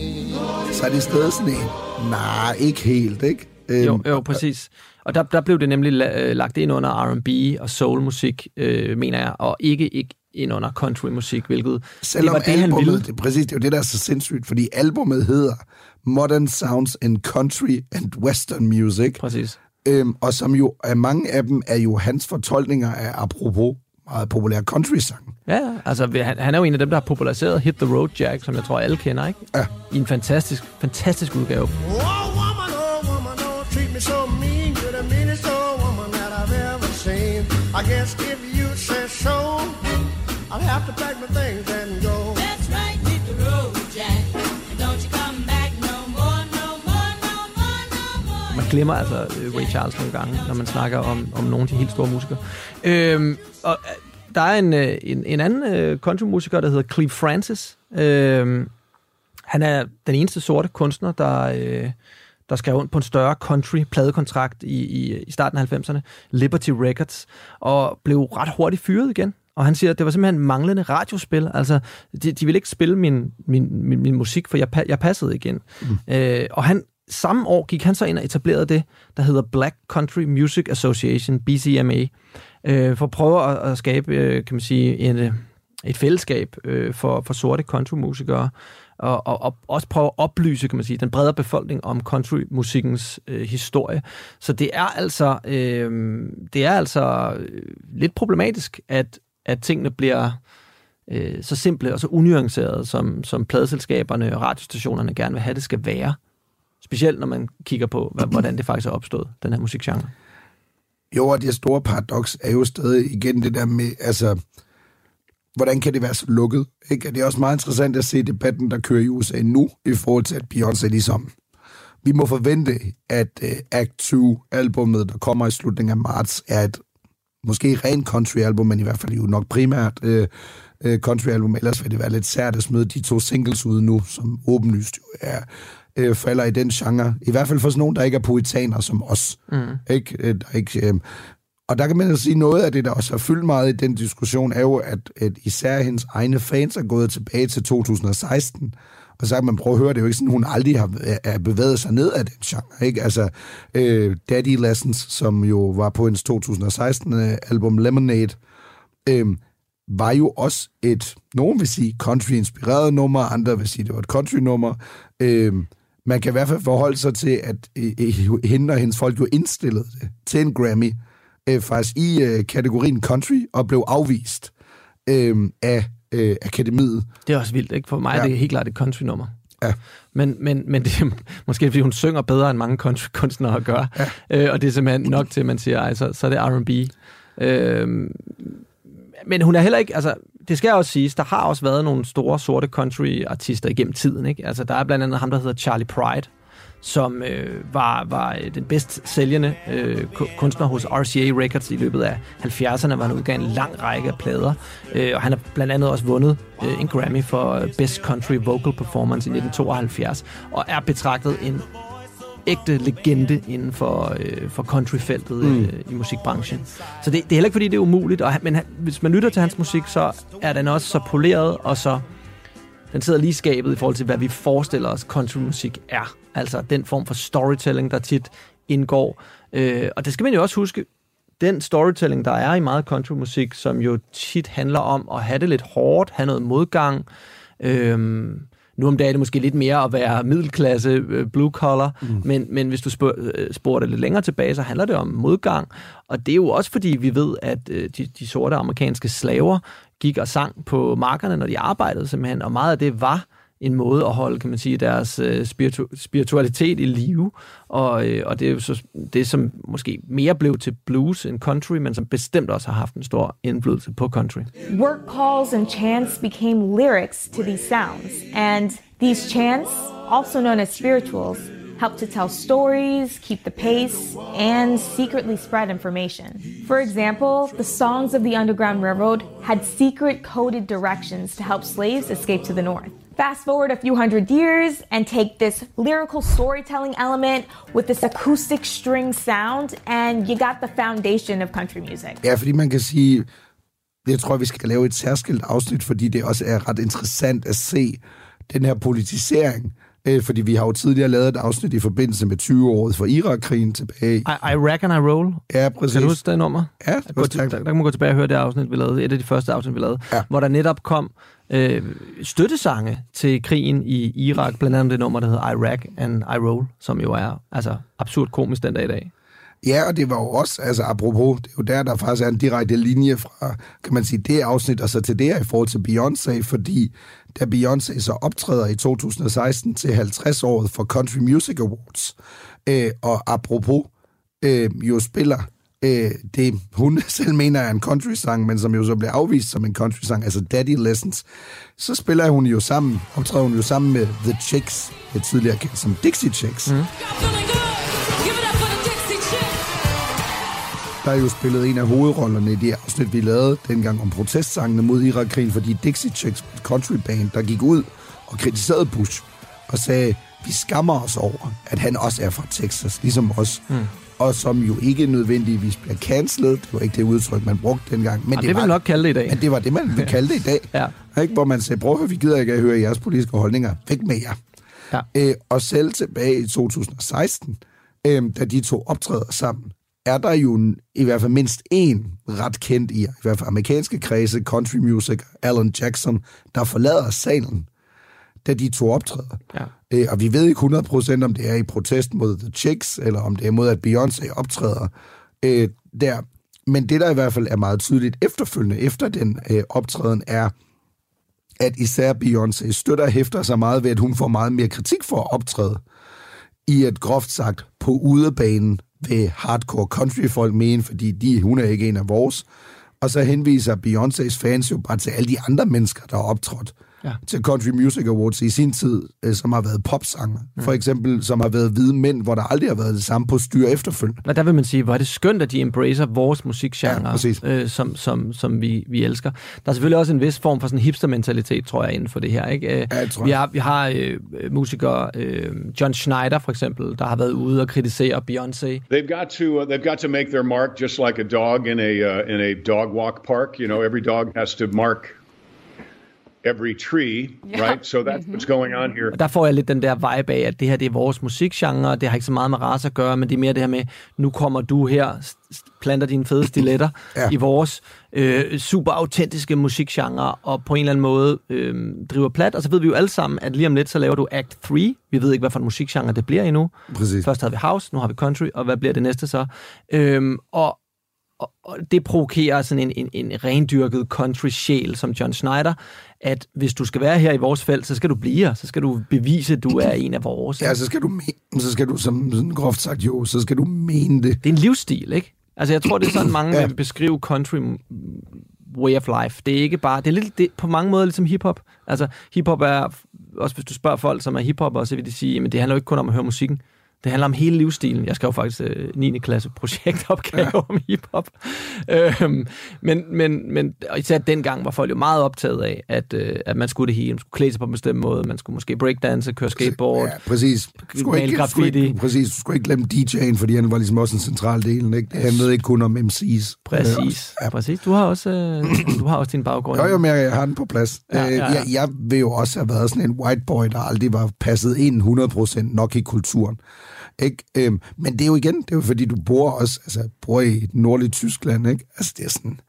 Så er det stadig sådan en, nej, ikke helt, ikke? Jo, Øhm, jo, præcis. Og der, der blev det nemlig øh, lagt ind under R&B og soulmusik, øh, mener jeg, og ikke, ikke ind under countrymusik, hvilket Selvom det var det, han albumet, ville. det, er præcis, det er jo det, der er så sindssygt, fordi albumet hedder Modern Sounds in Country and Western Music. Præcis. Øhm, og som jo, mange af dem er jo hans fortolkninger af apropos meget populære country-sang. Ja, ja. altså han, han er jo en af dem, der har populariseret Hit the Road Jack, som jeg tror, alle kender, ikke? Ja. I en fantastisk, fantastisk udgave. Oh, woman, oh, woman, don't treat me so mean. You're the meanest old woman that I've ever seen. I guess if you say so, I'll have to pack my things and glemmer altså øh, Ray Charles nogle gange, når man snakker om, om nogle af de helt store musikere. Øhm, og øh, der er en, øh, en, en anden countrymusiker, der hedder Cleve Francis. Øhm, han er den eneste sorte kunstner, der, øh, der skrev under på en større country-pladekontrakt i, i, i starten af 90'erne, Liberty Records, og blev ret hurtigt fyret igen. Og han siger, at det var simpelthen manglende radiospil. Altså, de, de ville ikke spille min, min, min, min musik, for jeg, jeg passede igen. Mm. Øh, og han, samme år gik han så ind og etablerede det, der hedder Black Country Music Association, BCMA, øh, for at prøve at, at skabe, øh, kan man sige, en, øh, et fællesskab øh, for, for sorte countrymusikere. og, og, og også prøve at oplyse, kan man sige, den bredere befolkning om countrymusikkens øh, historie. Så det er altså, øh, det er altså øh, lidt problematisk, at, at tingene bliver øh, så simple og så unuancerede, som, som pladeselskaberne og radiostationerne gerne vil have, det skal være. Specielt når man kigger på, hvordan det faktisk er opstået, den her musikgenre. Jo, og det store paradoks er jo stadig igen det der med, altså, hvordan kan det være så lukket? Ikke? Det er også meget interessant at se debatten, der kører i USA nu, i forhold til, at Beyoncé ligesom, vi må forvente, at uh, Act 2-albummet, der kommer i slutningen af marts, er et måske rent country-album, men i hvert fald jo nok primært uh, uh, country-album. Ellers vil det være lidt sært at smide de to singles ud nu, som åbenlyst jo er, uh, falder i den genre. I hvert fald for sådan nogen, der ikke er poetaner som os. Mm. Ikke? Øh, Der ikke, øh, og der kan man jo sige, noget af det, der også har fyldt meget i den diskussion, er jo, at, at især hendes egne fans er gået tilbage til 2016, og så kan man prøve at høre, det er jo ikke sådan, hun aldrig har er bevæget sig ned af den genre. Ikke? Altså, øh, Daddy Lessons, som jo var på hendes 2016-album Lemonade, øh, var jo også et, nogen vil sige country-inspireret nummer, andre vil sige, det var et country-nummer. Øh, man kan i hvert fald forholde sig til, at øh, øh, hende og hendes folk jo indstillede det til en Grammy, øh, faktisk i øh, kategorien country, og blev afvist øh, af øh, akademiet. Det er også vildt, ikke? For mig ja. Ja. er det helt klart et country-nummer. Ja. Men, men, men det er måske, fordi hun synger bedre, end mange country-kunstnere gør. Ja. Øh, og det er simpelthen nok til, at man siger, ej, så, så er det R&B. Øh, men hun er heller ikke, altså, det skal også siges, der har også været nogle store sorte country-artister igennem tiden, ikke? Altså, der er blandt andet ham, der hedder Charlie Pride, som øh, var, var øh, den bedst sælgende øh, kunstner hos RCA Records i løbet af 70'erne, hvor han udgav en lang række af plader. Øh, og han har blandt andet også vundet øh, en Grammy for øh, Best Country Vocal Performance i 1972, og er betragtet en ægte legende inden for, øh, for countryfeltet Mm. øh, i musikbranchen. Så det, det er heller ikke, fordi det er umuligt, og, han- men han, hvis man lytter til hans musik, så er den også så poleret og så den sidder lige skabet i forhold til, hvad vi forestiller os, countrymusik er. Altså den form for storytelling, der tit indgår. Øh, og det skal man jo også huske, den storytelling, der er i meget countrymusik, som jo tit handler om at have det lidt hårdt, have noget modgang. Øhm, nu om dagen er det måske lidt mere at være middelklasse, øh, blue collar, mm. men, men hvis du spor, øh, sporer det lidt længere tilbage, så handler det om modgang. Og det er jo også fordi, vi ved, at øh, de, de sorte amerikanske slaver gik og sang på markerne, når de arbejdede simpelthen, og meget af det var en måde at holde, kan man sige, deres øh, spiritu- spiritualitet i live, og, øh, og det er jo så det, som måske mere blev til blues end country, men som bestemt også har haft en stor indflydelse på country. Work calls and chants became lyrics to these sounds, and these chants, also known as spirituals, help to tell stories, keep the pace, and secretly spread information. For example, the songs of the Underground Railroad had secret coded directions to help slaves escape to the north. Fast forward a few hundred years and take this lyrical storytelling element with this acoustic string sound, and you got the foundation of country music. Ja, fordi man kan sige, jeg tror, vi skal lave et særskilt afsnit, fordi det også er ret interessant at se den her politisering. Øh, fordi vi har jo tidligere lavet et afsnit i forbindelse med 20-året for Irak-krigen tilbage. I, I Reckon I Roll. Ja, præcis. Kan du huske det nummer? Ja, Gå til, der, der kan man gå tilbage og høre det afsnit, vi lavede. Et af de første afsnit, vi lavede. Ja. Hvor der netop kom øh, støttesange til krigen i Irak. Blandt andet det nummer, der hedder Iraq and I Roll, som jo er altså absurd komisk den dag i dag. Ja, og det var jo også, altså apropos, det er jo der, der faktisk er en direkte linje fra, kan man sige, det afsnit, og så til det her i forhold til Beyoncé, fordi da Beyoncé så optræder i 2016 til 50-året for Country Music Awards, øh, og apropos øh, jo spiller øh, det, hun selv mener er en country-sang, men som jo så bliver afvist som en country-sang, altså Daddy Lessons, så spiller hun jo sammen, optræder hun jo sammen med The Chicks, et tidligere kendt som Dixie Chicks. Mm. Der er jo spillet en af hovedrollerne i det afsnit, vi lavede dengang om protestsangene mod Irak-krigen, fordi Dixie Chicks country band, der gik ud og kritiserede Bush og sagde, vi skammer os over, at han også er fra Texas, ligesom os. Mm. Og som jo ikke nødvendigvis bliver cancelled. Det var ikke det udtryk, man brugte dengang. Men Og det vil man nok kalde det i dag. Men det var det, man ville kalde det i dag. ja. Ikke? Hvor man sagde, prøv at vi gider ikke at høre jeres politiske holdninger. Væk med jer. Ja. Øh, og selv tilbage i 2016, øh, da de to optræder sammen, er der jo en, i hvert fald mindst en ret kendt i, i hvert fald amerikanske kredse, country music, Alan Jackson, der forlader salen. da de to optræder. Ja. Øh, og vi ved ikke 100% om det er i protest mod The Chicks, eller om det er mod, at Beyoncé optræder øh, der. Men det, der i hvert fald er meget tydeligt efterfølgende efter den øh, optræden, er, at især Beyoncé støtter hæfter sig meget ved, at hun får meget mere kritik for at optræde i et groft sagt på udebanen vil hardcore countryfolk mene, fordi de, hun er ikke en af vores. Og så henviser Beyoncés fans jo bare til alle de andre mennesker, der har optrådt Ja. til Country Music Awards i sin tid, øh, som har været popsanger. Mm. For eksempel, som har været hvide mænd, hvor der aldrig har været det samme på styr efterfølgende. Og der vil man sige, hvor er det skønt, at de embracer vores musikgenre, Ja, øh, som, som, som vi, vi elsker. Der er selvfølgelig også en vis form for sådan hipster-mentalitet, tror jeg, inden for det her. Ikke? Øh, Ja, tror vi jeg. har, vi har øh, musikere, øh, John Schneider for eksempel, der har været ude og kritisere Beyoncé. They've got to uh, they've got to make their mark just like a dog in a uh, in a dog walk park. You know, every dog has to mark every tree, right? So that's what's going on here. Og der får jeg lidt den der vibe af, at det her det er vores musikgenre, det har ikke så meget med race at gøre, men det er mere det her med, nu kommer du her, planter dine fede stiletter Ja. ja. i vores øh, super autentiske musikgenre, og på en eller anden måde øh, driver plat. Og så ved vi jo alle sammen, at lige om lidt, så laver du Act 3. Vi ved ikke, hvad for en musikgenre det bliver endnu. Præcis. Først havde vi house, nu har vi country, og hvad bliver det næste så? Øhm, og, og, og det provokerer sådan en, en, en rendyrket country-sjæl som John Schneider, at hvis du skal være her i vores felt, så skal du blive her. Så skal du bevise, at du er en af vores. Ja, så skal du, me- så skal du som sådan groft sagt jo, så skal du mene det. Det er en livsstil, ikke? Altså, jeg tror, det er sådan, mange Ja. ja. vil beskrive country way of life. Det er ikke bare... Det er lidt, det på mange måder ligesom hiphop. Altså, hiphop er... Også hvis du spørger folk, som er hiphopper, så vil de sige, at det handler jo ikke kun om at høre musikken. Det handler om hele livsstilen. Jeg skrev faktisk øh, 9. klasse projektopgave ja. om hiphop. Øhm, men, men, men og især dengang var folk jo meget optaget af, at, øh, at man skulle det hele. Man skulle klæde sig på en bestemt måde. Man skulle måske breakdance, køre skateboard. Ja, præcis. Du skulle ikke, skulle graffiti. ikke, præcis, du skulle ikke glemme DJ'en, fordi han var ligesom også en central del. Ikke? Det handlede ikke kun om MC's. Præcis. Ja. Præcis. Du har også, øh, du har også din baggrund. Jo, jo, men jeg, har den på plads. Ja, Ja, ja, ja. Jeg, jeg vil jo også have været sådan en white boy, der aldrig var passet ind 100% nok i kulturen. Ikke? Øhm, men det er jo igen, det er jo fordi, du bor også, altså bor i det nordlige Tyskland, ikke? Altså det er sådan,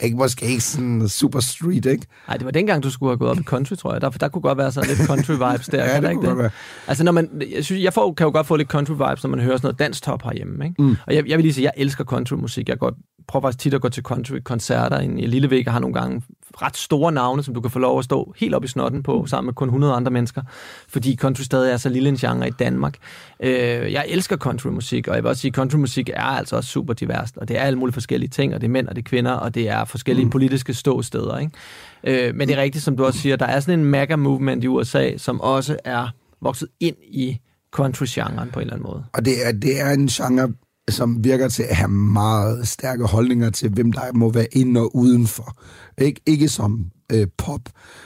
ikke måske ikke sådan super street, ikke? Nej, det var dengang, du skulle have gået op i country, tror jeg. Der, der kunne godt være sådan lidt country vibes der. Ja, det ikke kunne godt være. Altså, når man, jeg, synes, jeg får, kan jo godt få lidt country vibes, når man hører sådan noget dansk top herhjemme. Ikke? Mm. Og jeg, jeg vil lige sige, jeg elsker countrymusik. Jeg går, prøver faktisk tit at gå til country-koncerter. En, en lille væg har nogle gange ret store navne, som du kan få lov at stå helt op i snotten på, sammen med kun 100 andre mennesker. Fordi country stadig er så lille en genre i Danmark. Øh, jeg elsker countrymusik, og jeg vil også sige, at countrymusik er altså også super diverst. Og det er alle mulige forskellige ting, og det er mænd, og det er kvinder, og det er forskellige mm. politiske ståsteder. Ikke? Øh, men det er rigtigt, som du også siger, der er sådan en mega-movement i USA, som også er vokset ind i country-genren på en eller anden måde. Og det er, det er en genre, som virker til at have meget stærke holdninger til, hvem der må være inde og udenfor. Ikke, ikke som øh, pop.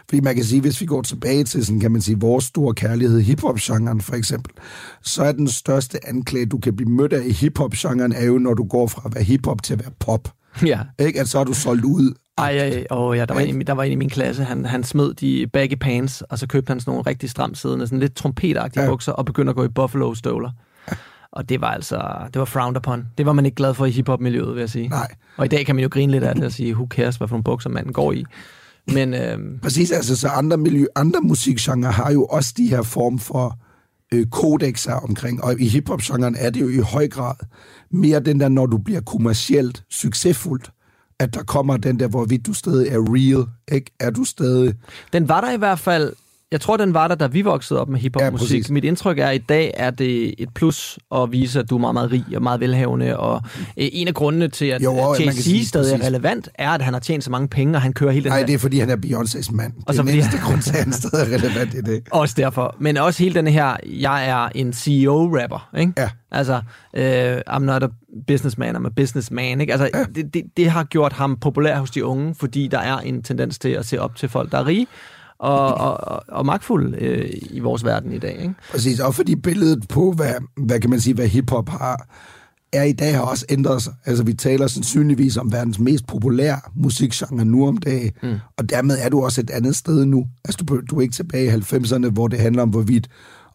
Fordi man kan sige, hvis vi går tilbage til, sådan kan man sige, vores store kærlighed, hiphop-genren for eksempel, så er den største anklage, du kan blive mødt af i hiphop-genren, er jo, når du går fra at være hiphop til at være pop. Ja. Ikke? At så er du solgt ud. Ej, ej, åh, ja, der var, en, der var en i min klasse, han, han smed de baggy pants, og så købte han sådan nogle rigtig stramt siddende, sådan lidt trompetagtige ja. bukser, og begyndte at gå i buffalo-støvler. Og det var altså, det var frowned upon. Det var man ikke glad for i hiphop-miljøet, vil jeg sige. Nej. Og i dag kan man jo grine lidt af det og sige, who cares, hvad for nogle bukser manden går i. Men øhm, Præcis, altså så andre, miljø, andre musikgenre har jo også de her form for øh, kodexer omkring, og i hiphop-genren er det jo i høj grad mere den der, når du bliver kommercielt succesfuldt, at der kommer den der, hvorvidt du stadig er real, ikke? Er du stadig... den var der i hvert fald, jeg tror, den var der, da vi voksede op med Ja, hiphop-musik. præcis. Mit indtryk er, at i dag er det et plus at vise, at du er meget, meget rig og meget velhavende. Og øh, en af grundene til, at Jay-Z stadig er relevant, er, at han har tjent så mange penge, og han kører hele den Nej, her... det er fordi, han er Beyoncés mand. Det Og er den eneste grund til, at han stadig er relevant i det. Også derfor. Men også hele den her, jeg er en CEO-rapper, ikke? Ja. Altså, øh, I'm not a businessman, I'm a businessman, ikke? Altså, ja. det, det, det har gjort ham populær hos de unge, fordi der er en tendens til at se op til folk, der er rige og, og, og, og magtfulde øh, i vores verden i dag, ikke? Præcis, og fordi billedet på, hvad, hvad kan man sige, hvad hiphop har, er i dag har også ændret sig. Altså, vi taler sandsynligvis om verdens mest populære musikgenre nu om dagen, mm. og dermed er du også et andet sted nu. Altså, du, du er ikke tilbage i 90'erne, hvor det handler om, hvorvidt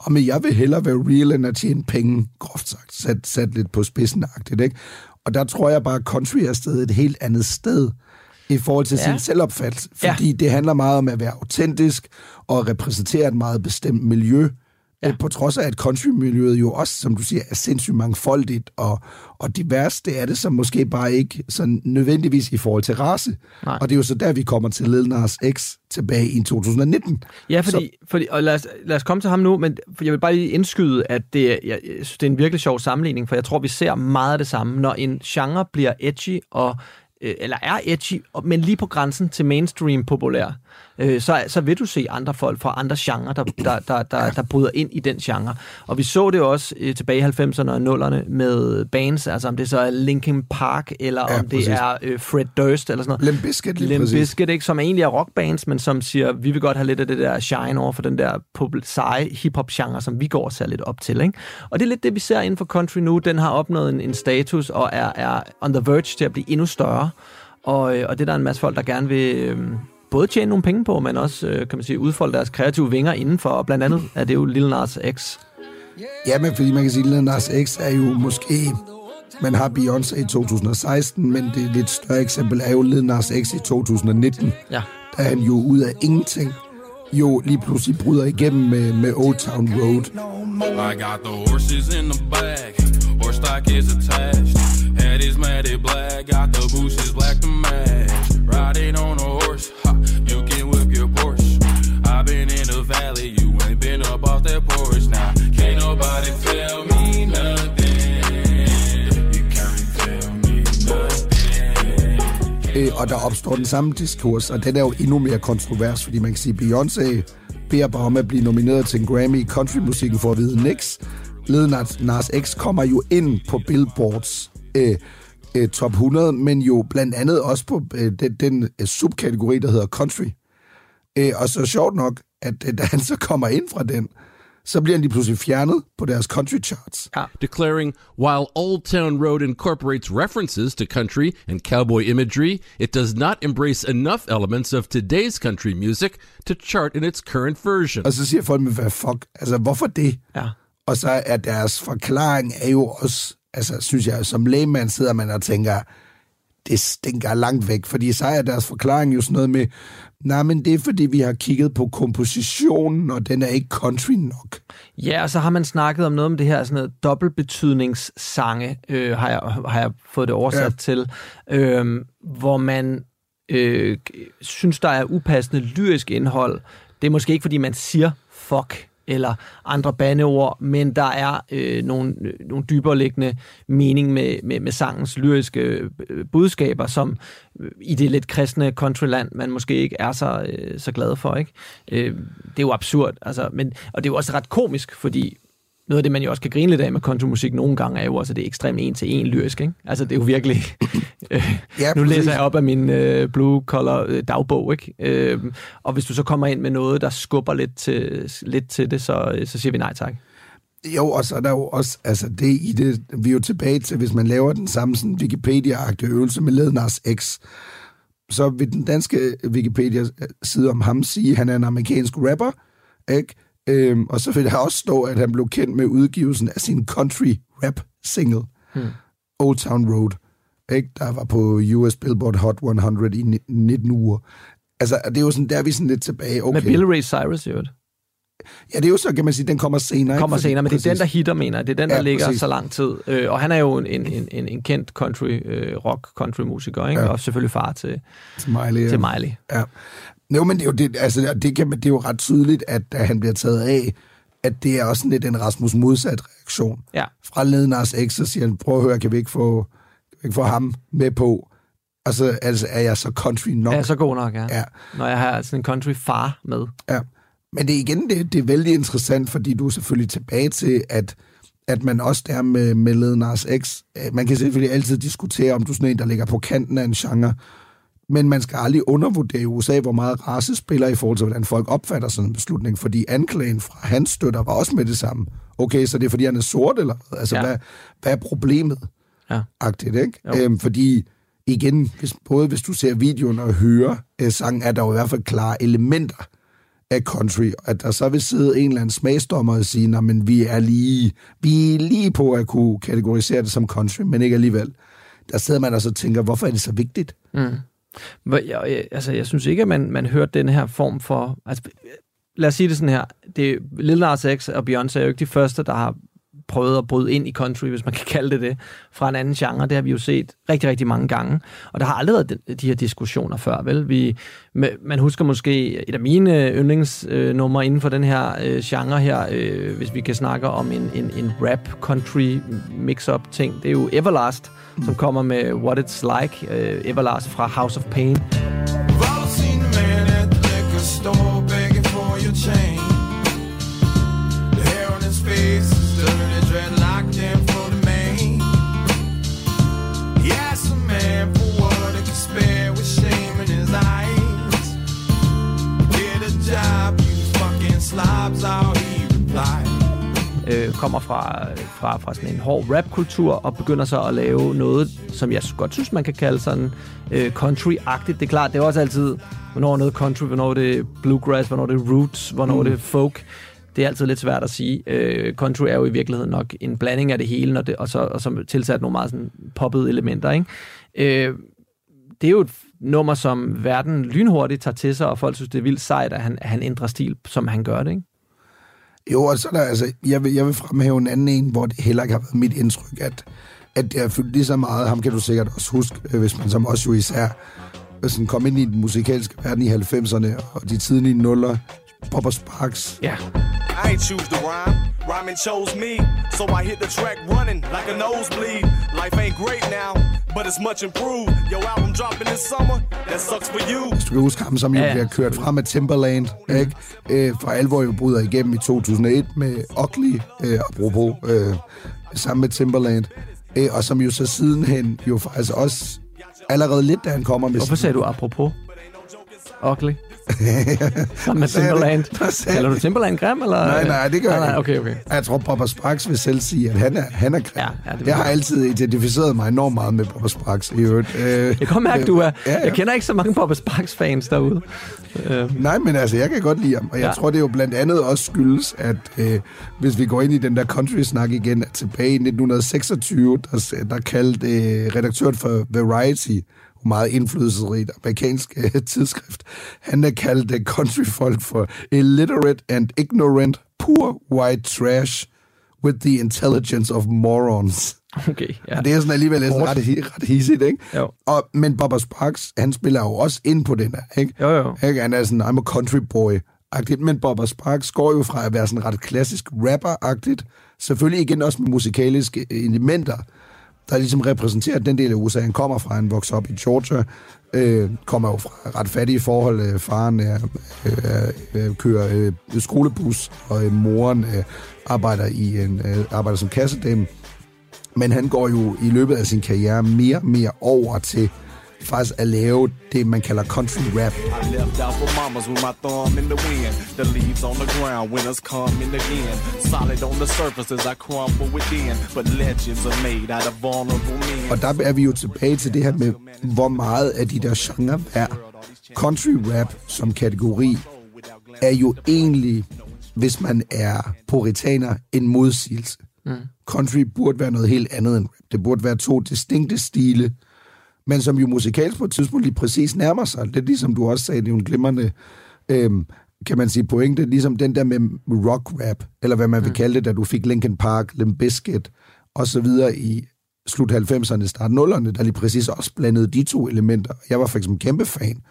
og men jeg vil hellere være real, end at tjene penge, groft sagt, sat, sat lidt på spidsen ikke? Og der tror jeg bare, at country er stedet et helt andet sted i forhold til Ja. sin selvopfattelse. Fordi ja. det handler meget om at være autentisk og repræsentere et meget bestemt miljø. Ja. På trods af, at countrymiljøet jo også, som du siger, er sindssygt mangfoldigt og, og divers. Det er det som måske bare ikke sådan nødvendigvis i forhold til race. Nej. Og det er jo så der, vi kommer til Lil Nas X tilbage i 2019. Ja, fordi, fordi og lad, os, lad os komme til ham nu, men for jeg vil bare lige indskyde, at det, er- jeg, jeg synes, det er en virkelig sjov sammenligning, for jeg tror, vi ser meget af det samme, når en genre bliver edgy, og, øh, Øh, eller er edgy, men lige på grænsen til mainstream populær, øh, så, så vil du se andre folk fra andre genrer, der, der, der, der, der bryder ind i den genre. Og vi så det også øh, tilbage i 90'erne og 0'erne med bands, altså om det så er Linkin Park, eller Ja, om det præcis. er øh, Fred Durst, eller sådan noget. Limp Bizkit lige Limp. Bizkit, ikke, som egentlig er rockbands, men som siger, vi vil godt have lidt af det der shine over for den der seje hip-hop-genre, som vi går og ser lidt op til. Ikke? Og det er lidt det, vi ser inden for country nu. Den har opnået en, en status og er, er on the verge til at blive endnu større. Og, øh, og det er der en masse folk, der gerne vil øh, både tjene nogle penge på, men også øh, kan man sige, udfolde deres kreative vinger indenfor. Og blandt andet er det jo Lil Nas X. Ja, men fordi man kan sige, at Lil Nas X er jo måske... Man har Beyoncé i 2016, men det lidt større eksempel er jo Lil Nas X i 2019. Ja. Da han jo ud af ingenting jo lige pludselig bryder igennem med, med Old Town Road. I got the horses in the back, horse stock is attached. Head is matted black, got the bushes black to match. Riding on a horse, Can't tell me nothing. You can't tell me nothing. Øh, og der opstår den samme diskurs, og den er jo endnu mere kontrovers, fordi man kan sige, Beyoncé beder bare om at blive nomineret til en Grammy i countrymusikken for at vide niks. Lednart Nas, Nas X kommer jo ind på Billboards øh, øh, top 100, men jo blandt andet også på øh, den, den øh, subkategori, der hedder country. Øh, og så sjovt nok, at øh, da han så kommer ind fra den, så bliver han lige pludselig fjernet på deres country charts. Ja. declaring while Old Town Road incorporates references to country and cowboy imagery, it does not embrace enough elements of today's country music to chart in its current version. Og så siger folk, men hvad fuck, altså hvorfor det? Ja. Og så er deres forklaring er jo også, altså synes jeg, som lægemand sidder man og tænker, det stinker langt væk, fordi så er deres forklaring jo sådan noget med, nej, men det er fordi, vi har kigget på kompositionen, og den er ikke country nok. Ja, og så har man snakket om noget om det her sådan noget dobbeltbetydningssange, øh, har, jeg, har jeg fået det oversat Ja. til, øh, hvor man øh, synes, der er upassende lyrisk indhold. Det er måske ikke, fordi man siger fuck eller andre bandeord, men der er øh, nogle, øh, nogle dybere liggende mening med, med, med sangens lyriske øh, budskaber, som øh, i det lidt kristne countryland, man måske ikke er så, øh, så glad for. Ikke? Øh, det er jo absurd, altså, men, og det er jo også ret komisk, fordi noget af det, man jo også kan grine lidt af med countrymusik nogle gange, er jo også, at det er ekstremt en til en lyrisk. Ikke? Altså, det er jo virkelig... Øh, Ja, nu læser jeg op af min øh, blue collar øh, dagbog, ikke? Øh, og hvis du så kommer ind med noget, der skubber lidt til, lidt til det, så, øh, så siger vi nej tak. Jo, og så er der jo også, altså det i det, vi er jo tilbage til, hvis man laver den samme sådan Wikipedia-agtige øvelse med Lil Nas X, så vil den danske Wikipedia-side om ham sige, at han er en amerikansk rapper, ikke? Øhm, og så vil der også stå, at han blev kendt med udgivelsen af sin country rap single, Hmm. Old Town Road, ikke? der var på US Billboard Hot 100 i ni- 19 uger. Altså, det er jo sådan, der er vi sådan lidt tilbage. Okay. Med Bill Ray Cyrus, jo. Ja, det er jo så, kan man sige, den kommer senere. Kommer ikke? Fordi- senere, men det er den, præcis. der hitter, mener jeg. Det er den, der Ja, ligger præcis. så lang tid. Øh, og han er jo en, en, en, en, en kendt country, øh, rock country musiker, ikke? Ja. Og selvfølgelig far til, Til Miley. til. Miley. Ja. Jo, men det er jo, det, altså, det, kan, det er jo ret tydeligt, at da han bliver taget af, at det er også lidt en Rasmus modsat reaktion. Ja. Fra Led Nas X, så siger han, prøv at høre, kan vi ikke få, kan vi ikke få ham med på? Og så altså, er jeg så country nok. Ja, så god nok, ja. Ja. Når jeg har sådan en country far med. Ja. Men det er igen, det, det er vældig interessant, fordi du er selvfølgelig tilbage til, at, at man også der med, med Led Nas X, øh, man kan selvfølgelig altid diskutere, om du er sådan en, der ligger på kanten af en genre, men man skal aldrig undervurdere i USA, hvor meget race spiller i forhold til, hvordan folk opfatter sådan en beslutning, fordi anklagen fra hans støtter var også med det samme. Okay, så det er fordi, han er sort, eller hvad? Altså, Ja. hvad, hvad er problemet? Ja. Agtigt, ikke? Jo. Øhm, fordi igen, hvis, både hvis du ser videoen og hører øh, sangen, er der jo i hvert fald klare elementer af country, at der så vil sidde en eller anden smagsdommer og sige, "Nå, men vi er lige, vi er lige på at kunne kategorisere det som country, men ikke alligevel. Der sidder man og så tænker, hvorfor er det så vigtigt? Mm. Jeg, altså, jeg synes ikke, at man, man hørte den her form for... Altså, lad os sige det sådan her. Det, Lil Nas X og Beyoncé er jo ikke de første, der har prøvet at bryde ind i country, hvis man kan kalde det det, fra en anden genre. Det har vi jo set rigtig, rigtig mange gange. Og der har aldrig været de, de her diskussioner før, vel? Vi, man husker måske et af mine yndlingsnumre inden for den her øh, genre her, øh, hvis vi kan snakke om en, en, en rap-country mix-up ting. Det er jo Everlast, som kommer med What It's Like. Øh, Everlast fra House of Pain. Slobs, how he replied. øh, kommer fra, fra, fra sådan en hård rapkultur og begynder så at lave noget, som jeg godt synes, man kan kalde sådan øh, country-agtigt. Det er klart, det er også altid, hvornår er noget country, hvornår er det bluegrass, hvornår er det roots, hvornår mm. er det folk. Det er altid lidt svært at sige. Øh, country er jo i virkeligheden nok en blanding af det hele, når det, og, så, og så tilsat nogle meget sådan poppede elementer. Ikke? Øh, det er jo et nummer, som verden lynhurtigt tager til sig, og folk synes, det er vildt sejt, at han, at han ændrer stil, som han gør det. Ikke? Jo, og så er der, altså, jeg vil, jeg vil fremhæve en anden en, hvor det heller ikke har været mit indtryk, at, at det har fyldt lige så meget. Ham kan du sikkert også huske, øh, hvis man som også jo især sådan kom ind i den musikalske verden i 90'erne og de tidlige nuller. Popper Sparks. Ja. I ain't choose to rhyme, rhyming chose me. So I hit the track running like a nosebleed. Life ain't great now, but it's much improved. Your album dropping this summer, that sucks for you. Hvis du kan huske ham, som jo Ja, bliver kørt frem af Timberland, ikke? Øh, for alvor jo bryder igennem i 2001 med Ugly, øh, apropos, øh, sammen med Timberland. Øh, og som jo så sidenhen jo faktisk også allerede lidt, da han kommer med... Hvorfor sagde du apropos? Ugly? Sammen med Timberland. Kalder du. Timberland grim, eller? Nej, nej, det gør nej, jeg nej, okay, okay. Jeg tror, Popper Sparks vil selv sige, at han er, han er grim. Ja, ja, det jeg har altid identificeret mig enormt meget med Popper Sparks i øvrigt. Øh, Jeg kan godt mærke, du er... Ja, ja. Jeg kender ikke så mange Papa Sparks-fans derude. Øh, Nej, men altså, jeg kan godt lide ham, og jeg Ja. tror, det er jo blandt andet også skyldes, at øh, hvis vi går ind i den der country-snak igen, at tilbage i 1926, der, der kaldte øh, redaktøren for Variety, meget indflydelsesrigt amerikansk øh, tidsskrift, han der kaldte countryfolk for illiterate and ignorant, poor white trash with the intelligence of morons. Okay, ja. Og det er sådan alligevel sådan ret, ret hissigt, ikke? Jo. Og, men Bubba Sparks, han spiller jo også ind på den her, ikke? Jo, jo. Ikke? Han er sådan, I'm a country boy. Agtigt, men Bubba Sparks går jo fra at være sådan ret klassisk rapper-agtigt, selvfølgelig igen også med musikaliske elementer, der ligesom repræsenterer den del af USA, han kommer fra. Han vokser op i Georgia, øh, kommer jo fra ret fattige forhold. Øh, faren er, øh, øh, kører øh, skolebus, og øh, moren øh, arbejder, i en, øh, arbejder som kassedame. Men han går jo i løbet af sin karriere mere og mere over til faktisk at lave det, man kalder country rap. Og der er vi jo tilbage til det her med, hvor meget af de der genre er. Country rap som kategori er jo egentlig, hvis man er puritaner, en modsigelse. Mm. Country burde være noget helt andet end rap. Det burde være to distinkte stile, men som jo musikalsk på et tidspunkt lige præcis nærmer sig. Det er ligesom du også sagde, det er jo en glimrende, øhm, kan man sige, pointe, ligesom den der med rock-rap, eller hvad man vil kalde det, da du fik Linkin Park, Limp Bizkit, og så videre i slut 90'erne, start 0'erne, der lige præcis også blandede de to elementer. Jeg var for eksempel kæmpe fan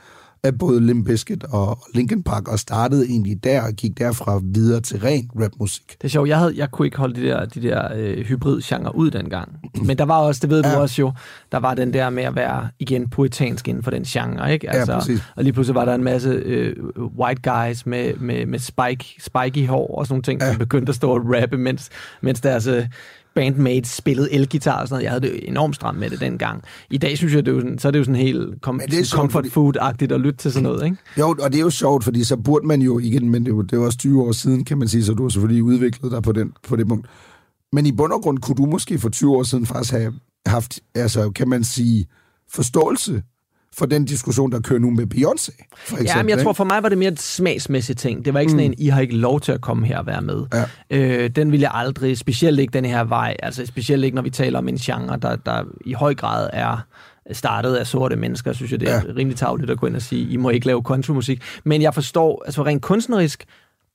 af både Limp Bizkit og Linkin Park, og startede egentlig der og gik derfra videre til ren rapmusik. Det er sjovt, jeg, havde, jeg kunne ikke holde de der, de der øh, hybrid-genre ud dengang. Men der var også, det ved du Ja. også jo, der var den der med at være, igen, puritansk inden for den genre, ikke? Altså, Ja, præcis. og lige pludselig var der en masse øh, white guys med, med, med spike, spiky hår og sådan nogle ting, ja. som begyndte at stå og rappe, mens, mens deres øh, bandmates spillede elgitar og sådan noget. Jeg havde det enormt stramt med det dengang. I dag synes jeg, det er jo sådan, så er det jo sådan helt kom, det er sjovt, comfort food-agtigt at lytte til sådan noget, ikke? Jo, og det er jo sjovt, fordi så burde man jo igen, men det er jo, det er jo også 20 år siden, kan man sige, så du har selvfølgelig udviklet dig på, den, på det punkt. Men i bund og grund kunne du måske for 20 år siden faktisk have haft, altså kan man sige, forståelse for den diskussion, der kører nu med Beyoncé, for eksempel. Ja, men jeg tror ikke? for mig var det mere et smagsmæssigt ting. Det var ikke sådan Mm. en, I har ikke lov til at komme her og være med. Ja. Øh, den vil jeg aldrig, specielt ikke den her vej, altså specielt ikke når vi taler om en genre, der, der i høj grad er startet af sorte mennesker, synes jeg, det er ja. rimelig tavligt at gå ind og sige, I må ikke lave countrymusik. Men jeg forstår, altså rent kunstnerisk,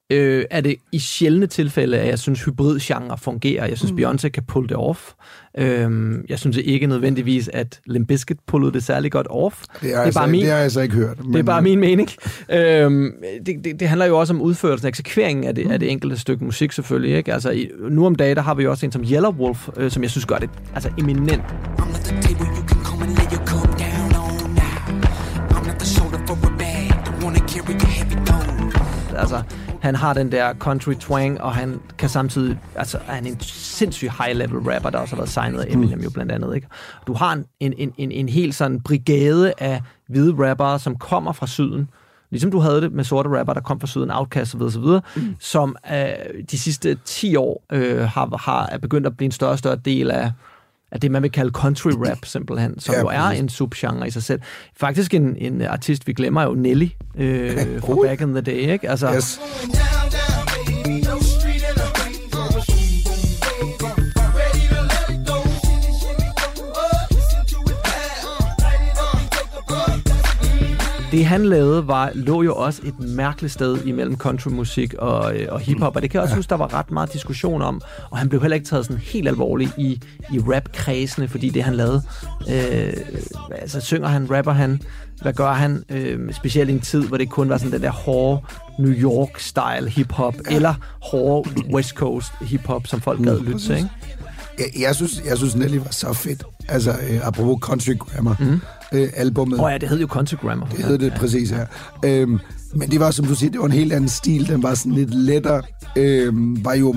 øh, er det i sjældne tilfælde, at jeg synes, hybridgenre fungerer. Jeg synes, mm. Beyoncé kan pull det off. Øhm, jeg synes ikke nødvendigvis, at Limp Bizkit pullede det særlig godt off. Det har, jeg, så, det har jeg så ikke hørt. Det er bare min mening. Øhm, det, det, det handler jo også om udførelsen, eksekveringen af det, mm. af det enkelte stykke musik selvfølgelig. Ikke? Altså, i, nu om dagen, der har vi jo også en som Yellow Wolf, øh, som jeg synes gør det altså, eminent. Altså, han har den der country twang, og han kan samtidig, altså han er en sindssygt high-level rapper, der også har været signet af Eminem jo blandt andet, ikke? Du har en, en, en, en, en helt sådan brigade af hvide rappere, som kommer fra syden, ligesom du havde det med sorte rapper, der kom fra syden, Outkast osv., osv. Mm. som øh, de sidste 10 år øh, har, har er begyndt at blive en større og større del af af det, man vil kalde country rap, simpelthen, som Ja, jo er en subgenre i sig selv. Faktisk en, en artist, vi glemmer jo, Nelly, øh, fra back in the day, ikke? Altså, Yes. Det han lavede var, lå jo også et mærkeligt sted imellem countrymusik og, øh, og hiphop, og det kan jeg også huske, der var ret meget diskussion om, og han blev heller ikke taget sådan helt alvorligt i, i rap-kredsene, fordi det han lavede, øh, altså synger han, rapper han, hvad gør han, øh, specielt i en tid, hvor det kun var sådan den der hårde New York-style hiphop, eller hårde West Coast hiphop, som folk gad lytte til, ikke? Jeg, jeg, synes, jeg synes Nelly var så fedt. Altså, øh, apropos Country Grammar, mm. Øh, albumet. Åh oh ja, det hed jo Country Grammar. Det hed det præcis, ja. Øhm, men det var, som du siger, det var en helt anden stil. Den var sådan lidt lettere. Øhm, var jo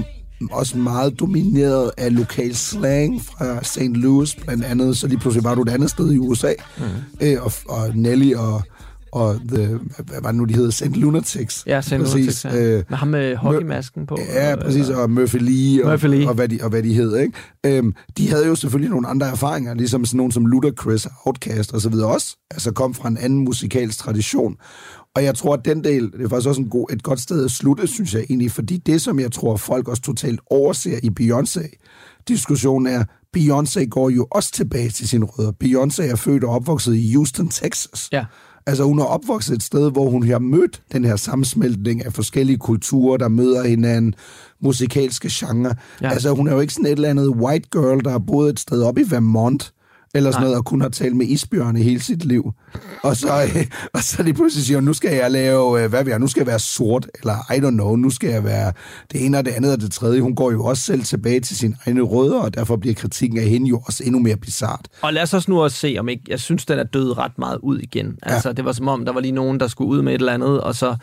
også meget domineret af lokal slang fra St. Louis, blandt andet. Så lige pludselig var du et andet sted i USA. Mm. Øh, og, og Nelly og, og the, hvad var det nu, de hed? St. Lunatics. Ja, St. Lunatics, ja. Øh, Med ham med hockeymasken på. Ja, præcis, og Murphy Lee, og, Murphy Lee. og, hvad, de, og hvad de hed, ikke? Øhm, de havde jo selvfølgelig nogle andre erfaringer, ligesom sådan nogle som Ludacris og Outkast og så videre også, altså kom fra en anden musikalsk tradition. Og jeg tror, at den del, det er faktisk også en god, et godt sted at slutte, synes jeg egentlig, fordi det, som jeg tror, folk også totalt overser i Beyoncé-diskussionen er, Beyoncé går jo også tilbage til sine rødder. Beyoncé er født og opvokset i Houston, Texas. Ja. Altså hun er opvokset et sted, hvor hun har mødt den her sammensmeltning af forskellige kulturer, der møder hinanden, musikalske genre. Ja. Altså hun er jo ikke sådan et eller andet white girl, der har boet et sted op i Vermont, eller sådan Nej. noget, og kun har talt med isbjørne hele sit liv. Og så, øh, og så de pludselig siger, nu skal jeg lave, øh, hvad vil jeg, nu skal jeg være sort, eller I don't know, nu skal jeg være det ene og det andet og det tredje. Hun går jo også selv tilbage til sine egne rødder, og derfor bliver kritikken af hende jo også endnu mere bizart. Og lad os også nu også se, om ikke... Jeg synes, den er død ret meget ud igen. Ja. Altså, det var som om, der var lige nogen, der skulle ud med et eller andet, og så,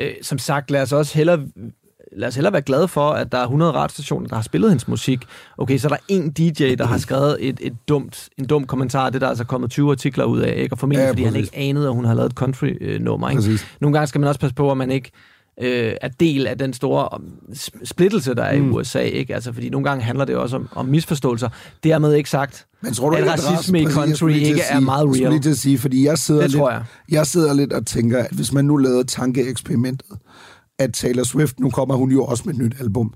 øh, som sagt, lad os også hellere lad os hellere være glade for, at der er 100 radiostationer, der har spillet hendes musik. Okay, så er der en DJ, der har skrevet et, et dumt, en dum kommentar. Det er der altså kommet 20 artikler ud af, ikke? og formentlig, Ja, fordi han ikke anede, at hun har lavet et country-nummer. Ikke? Præcis. Nogle gange skal man også passe på, at man ikke øh, er del af den store sp- splittelse, der er Mm. i USA. Ikke? Altså, fordi nogle gange handler det også om, om misforståelser. Dermed ikke sagt, Men tror du at racisme i jeg country ikke at er sige- meget Jeg real. lige til at sige, fordi jeg sidder, Det lidt, tror jeg. jeg sidder lidt og tænker, at hvis man nu lavede tankeeksperimentet, at Taylor Swift, nu kommer hun jo også med et nyt album.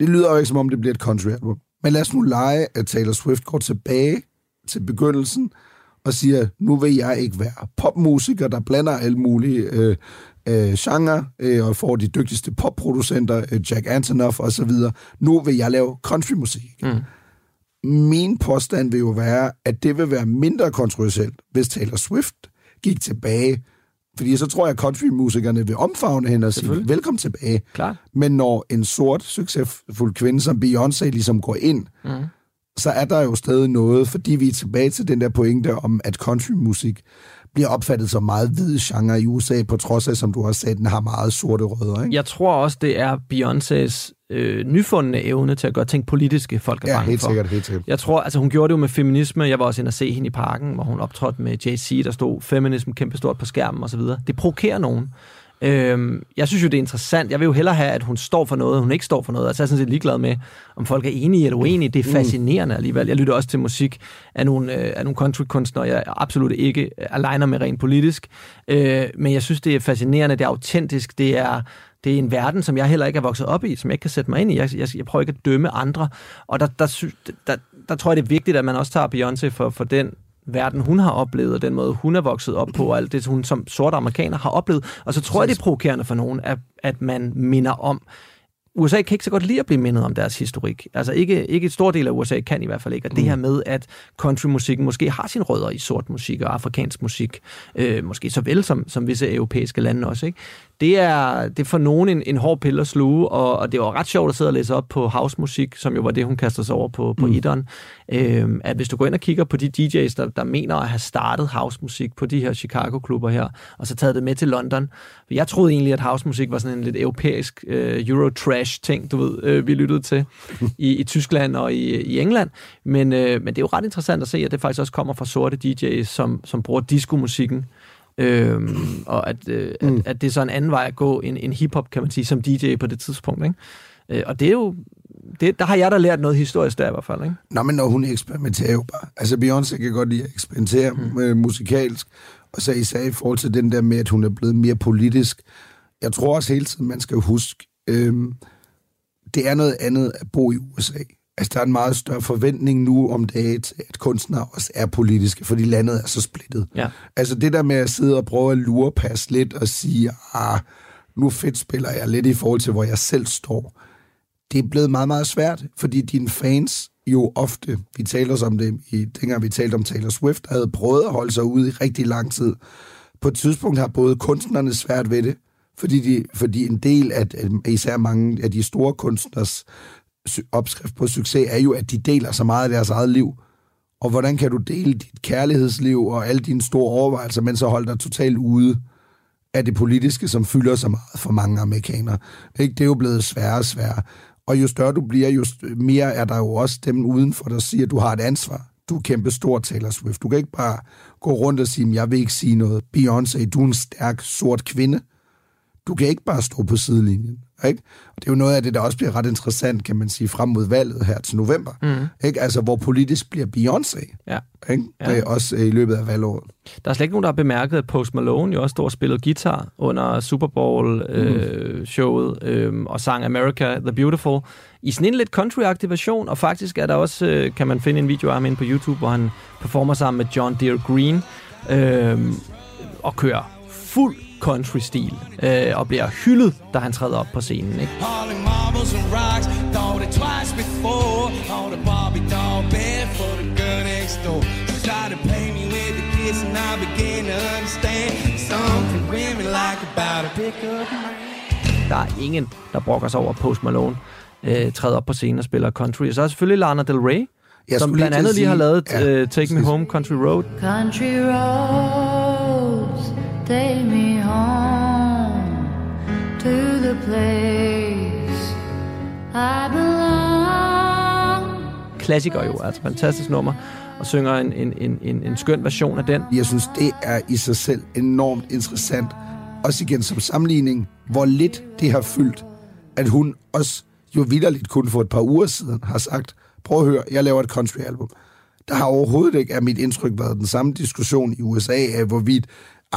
Det lyder jo ikke, som om det bliver et country-album. Men lad os nu lege, at Taylor Swift går tilbage til begyndelsen og siger, nu vil jeg ikke være popmusiker, der blander alle mulige øh, øh, genre, øh, og får de dygtigste popproducenter, øh, Jack Antonoff og så videre. Nu vil jeg lave countrymusik. Mm. Min påstand vil jo være, at det vil være mindre kontroversielt, hvis Taylor Swift gik tilbage. Fordi så tror jeg, at countrymusikerne vil omfavne hende og sige, velkommen tilbage. Klart. Men når en sort, succesfuld kvinde som Beyoncé ligesom går ind, Mm. så er der jo stadig noget, fordi vi er tilbage til den der pointe om, at countrymusik bliver opfattet som meget hvid genre i USA, på trods af, som du også sagde, den har meget sorte rødder. Ikke? Jeg tror også, det er Beyoncés øh, nyfundne evne til at gøre ting politiske, folk er Ja, bange helt for. sikkert, helt sikkert. Jeg tror, altså hun gjorde det jo med feminisme. Jeg var også inde og se hende i parken, hvor hun optrådte med JC, der stod feminism kæmpestort på skærmen og så videre. Det provokerer nogen. Øhm, jeg synes jo, det er interessant. Jeg vil jo hellere have, at hun står for noget, hun ikke står for noget. Altså, jeg er sådan set ligeglad med, om folk er enige eller uenige. Det er fascinerende alligevel. Jeg lytter også til musik af nogle, øh, af nogle country-kunstnere, jeg absolut ikke aligner med rent politisk. Øh, men jeg synes, det er fascinerende, det er autentisk, det er, det er en verden, som jeg heller ikke er vokset op i, som jeg ikke kan sætte mig ind i. Jeg, jeg, jeg prøver ikke at dømme andre. Og der, der, der, der tror jeg, det er vigtigt, at man også tager Beyoncé for, for den verden, hun har oplevet, og den måde, hun er vokset op på, og alt det, hun som sort amerikaner har oplevet. Og så tror jeg, det er provokerende for nogen, at, at man minder om, USA kan ikke så godt lide at blive mindet om deres historik. Altså ikke, ikke et stort del af USA kan i hvert fald ikke. Og det her med, at countrymusikken måske har sine rødder i sort musik og afrikansk musik, øh, måske så vel som, som visse europæiske lande også, ikke? Det er, det er for nogen en, en hård pille at sluge, og, og det var ret sjovt at sidde og læse op på housemusik, som jo var det, hun kastede sig over på, på mm. Idon. Øh, at hvis du går ind og kigger på de DJ's, der, der mener at have startet housemusik på de her Chicago-klubber her, og så taget det med til London. Jeg troede egentlig, at housemusik var sådan en lidt europæisk øh, Eurotrash-ting, du ved, øh, vi lyttede til i, i Tyskland og i, i England. Men, øh, men det er jo ret interessant at se, at det faktisk også kommer fra sorte DJ's, som, som bruger disco-musikken. Øhm, og at, øh, mm. at, at det er så en anden vej at gå end, end hiphop, kan man sige, som DJ på det tidspunkt. Ikke? Øh, og det er jo, det, der har jeg da lært noget historisk der i hvert fald. Ikke? Nå, men når hun eksperimenterer jo bare. Altså, Beyoncé kan godt lide at eksperimentere mm. med musikalsk, og så især i forhold til den der med, at hun er blevet mere politisk. Jeg tror også hele tiden, man skal huske, øhm, det er noget andet at bo i USA. Altså, der er en meget større forventning nu om dagen at kunstnere også er politiske, fordi landet er så splittet. Ja. Altså, det der med at sidde og prøve at lurepasse lidt og sige, ah, nu fedt spiller jeg lidt i forhold til, hvor jeg selv står. Det er blevet meget, meget svært, fordi dine fans jo ofte, vi taler om det, i, dengang vi talte om Taylor Swift, havde prøvet at holde sig ude i rigtig lang tid. På et tidspunkt har både kunstnerne svært ved det, fordi, de, fordi en del af, især mange af de store kunstners opskrift på succes er jo, at de deler så meget af deres eget liv. Og hvordan kan du dele dit kærlighedsliv og alle dine store overvejelser, men så holde dig totalt ude af det politiske, som fylder så meget for mange amerikanere. Ikke? Det er jo blevet sværere og sværere. Og jo større du bliver, jo mere er der jo også dem udenfor, der siger, at du har et ansvar. Du er kæmpe stor Taylor Swift. Du kan ikke bare gå rundt og sige, jeg vil ikke sige noget. Beyoncé, du er en stærk, sort kvinde. Du kan ikke bare stå på sidelinjen. Ikke? Og det er jo noget af det, der også bliver ret interessant, kan man sige, frem mod valget her til november. Mm. Ikke? Altså, hvor politisk bliver Beyoncé. Ja. Ikke? Ja. Det er også øh, i løbet af valgåret. Der er slet ikke nogen, der har bemærket, at Post Malone jo også stod og spillede guitar under Super Bowl-showet øh, øh, og sang America the Beautiful i sådan en lidt country version, og faktisk er der også, øh, kan man finde en video af ham inde på YouTube, hvor han performer sammen med John Deere Green øh, og kører fuld country-stil øh, og bliver hyldet, da han træder op på scenen. Ikke? Rocks, before. On the Barbie doll kiss, and I began to understand something women like about a pickup man. Der er ingen, der brokker sig over Post Malone øh, træder op på scenen og spiller country. Så er selvfølgelig Lana Del Rey, Jeg som blandt lige andet at lige har lavet Ja, øh, Take Me Home Country Road. Country roads take me home to the place I belong. Klassiker jo, altså fantastisk nummer, og synger en, en, en, en, en skøn version af den. Jeg synes, det er i sig selv enormt interessant. Også igen som sammenligning, hvor lidt det har fyldt, at hun også jo vidderligt kun for et par uger siden har sagt, prøv at høre, jeg laver et country-album. Der har overhovedet ikke, af mit indtryk, været den samme diskussion i USA af, hvorvidt,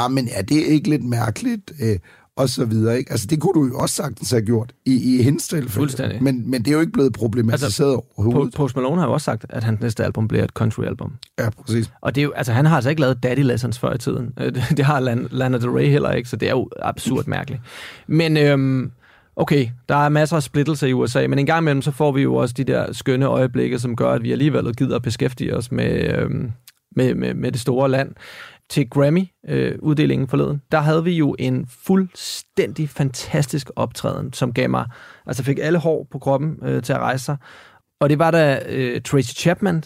ah, men er det ikke lidt mærkeligt, øh, og så videre. Ikke? Altså, det kunne du jo også sagtens have gjort i, i hendes tilfælde. Fuldstændig. Men, men det er jo ikke blevet problematiseret altså, overhovedet. Po- Post Malone har jo også sagt, at hans næste album bliver et country-album. Ja, præcis. Og det er jo, altså, han har altså ikke lavet Daddy Lessons før i tiden. Øh, Det, det har Lan- Lana Del Rey heller ikke, så det er jo absurd mærkeligt. Men øhm, okay, der er masser af splittelse i USA, men en gang imellem, så får vi jo også de der skønne øjeblikke, som gør, at vi alligevel gider at beskæftige os med, øhm, med, med, med det store land. Til Grammy-uddelingen øh, forleden, der havde vi jo en fuldstændig fantastisk optræden, som gav mig, altså fik alle hår på kroppen øh, til at rejse sig. Og det var da øh, Tracy Chapman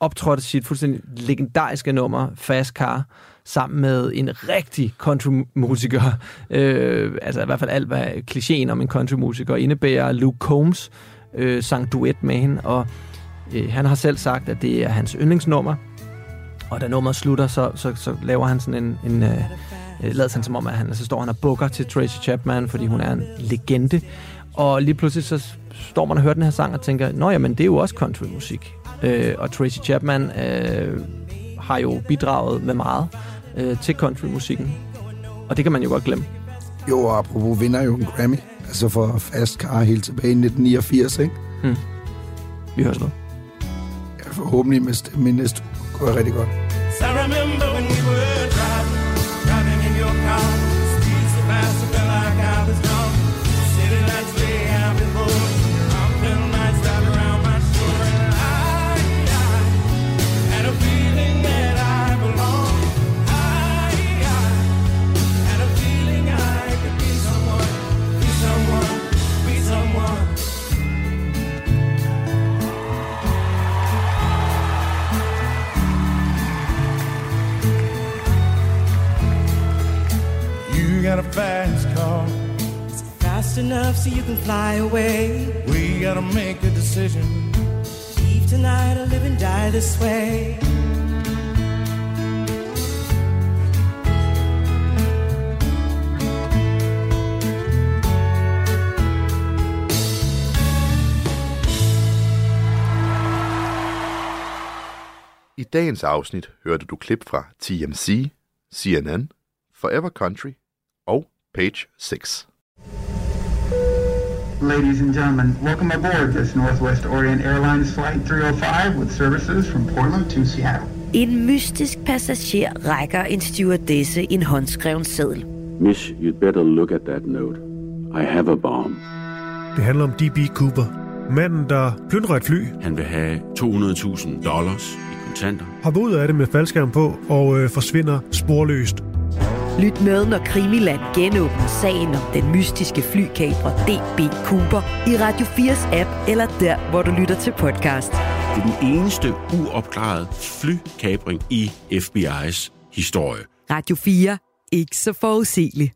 optrådte sit fuldstændig legendariske nummer, Fast Car, sammen med en rigtig countrymusiker. Øh, altså i hvert fald alt, hvad klichéen om en countrymusiker indebærer. Luke Combs øh, sang duet med hende, og øh, han har selv sagt, at det er hans yndlingsnummer. Og da nummeret slutter, så, så, så laver han sådan en... en øh, øh, lader han som om, at han, så står han og bukker til Tracy Chapman, fordi hun er en legende. Og lige pludselig så står man og hører den her sang og tænker, nå jamen, det er jo også countrymusik. Øh, og Tracy Chapman øh, har jo bidraget med meget øh, til countrymusikken. Og det kan man jo godt glemme. Jo, og apropos vinder jo en Grammy. Altså for Fast Car helt tilbage i 1989, ikke? Mm. Vi hører noget. Ja, forhåbentlig med stemme næste uge. Rigtig godt. I remember fly away? We gotta make a decision. Leave tonight or live and die this way. I dagens afsnit hørte du klip fra TMC, CNN, Forever Country og Page 6. Ladies and gentlemen, welcome aboard this Northwest Orient Airlines Flight 305 with services from Portland to Seattle. En mystisk passager rækker en stewardesse en håndskreven seddel. Miss, you'd better look at that note. I have a bomb. Det handler om D.B. Cooper. Manden, der plyndrer et fly, Han vil have 200.000 dollars i kontanter. hopper ud af det med faldskærm på og øh, forsvinder sporløst. Lyt med, når Krimiland genåbner sagen om den mystiske flykabrer DB Cooper i Radio 4's app eller der, hvor du lytter til podcast. Det er den eneste uopklarede flykabring i FBI's historie. Radio 4. Ikke så forudsigeligt.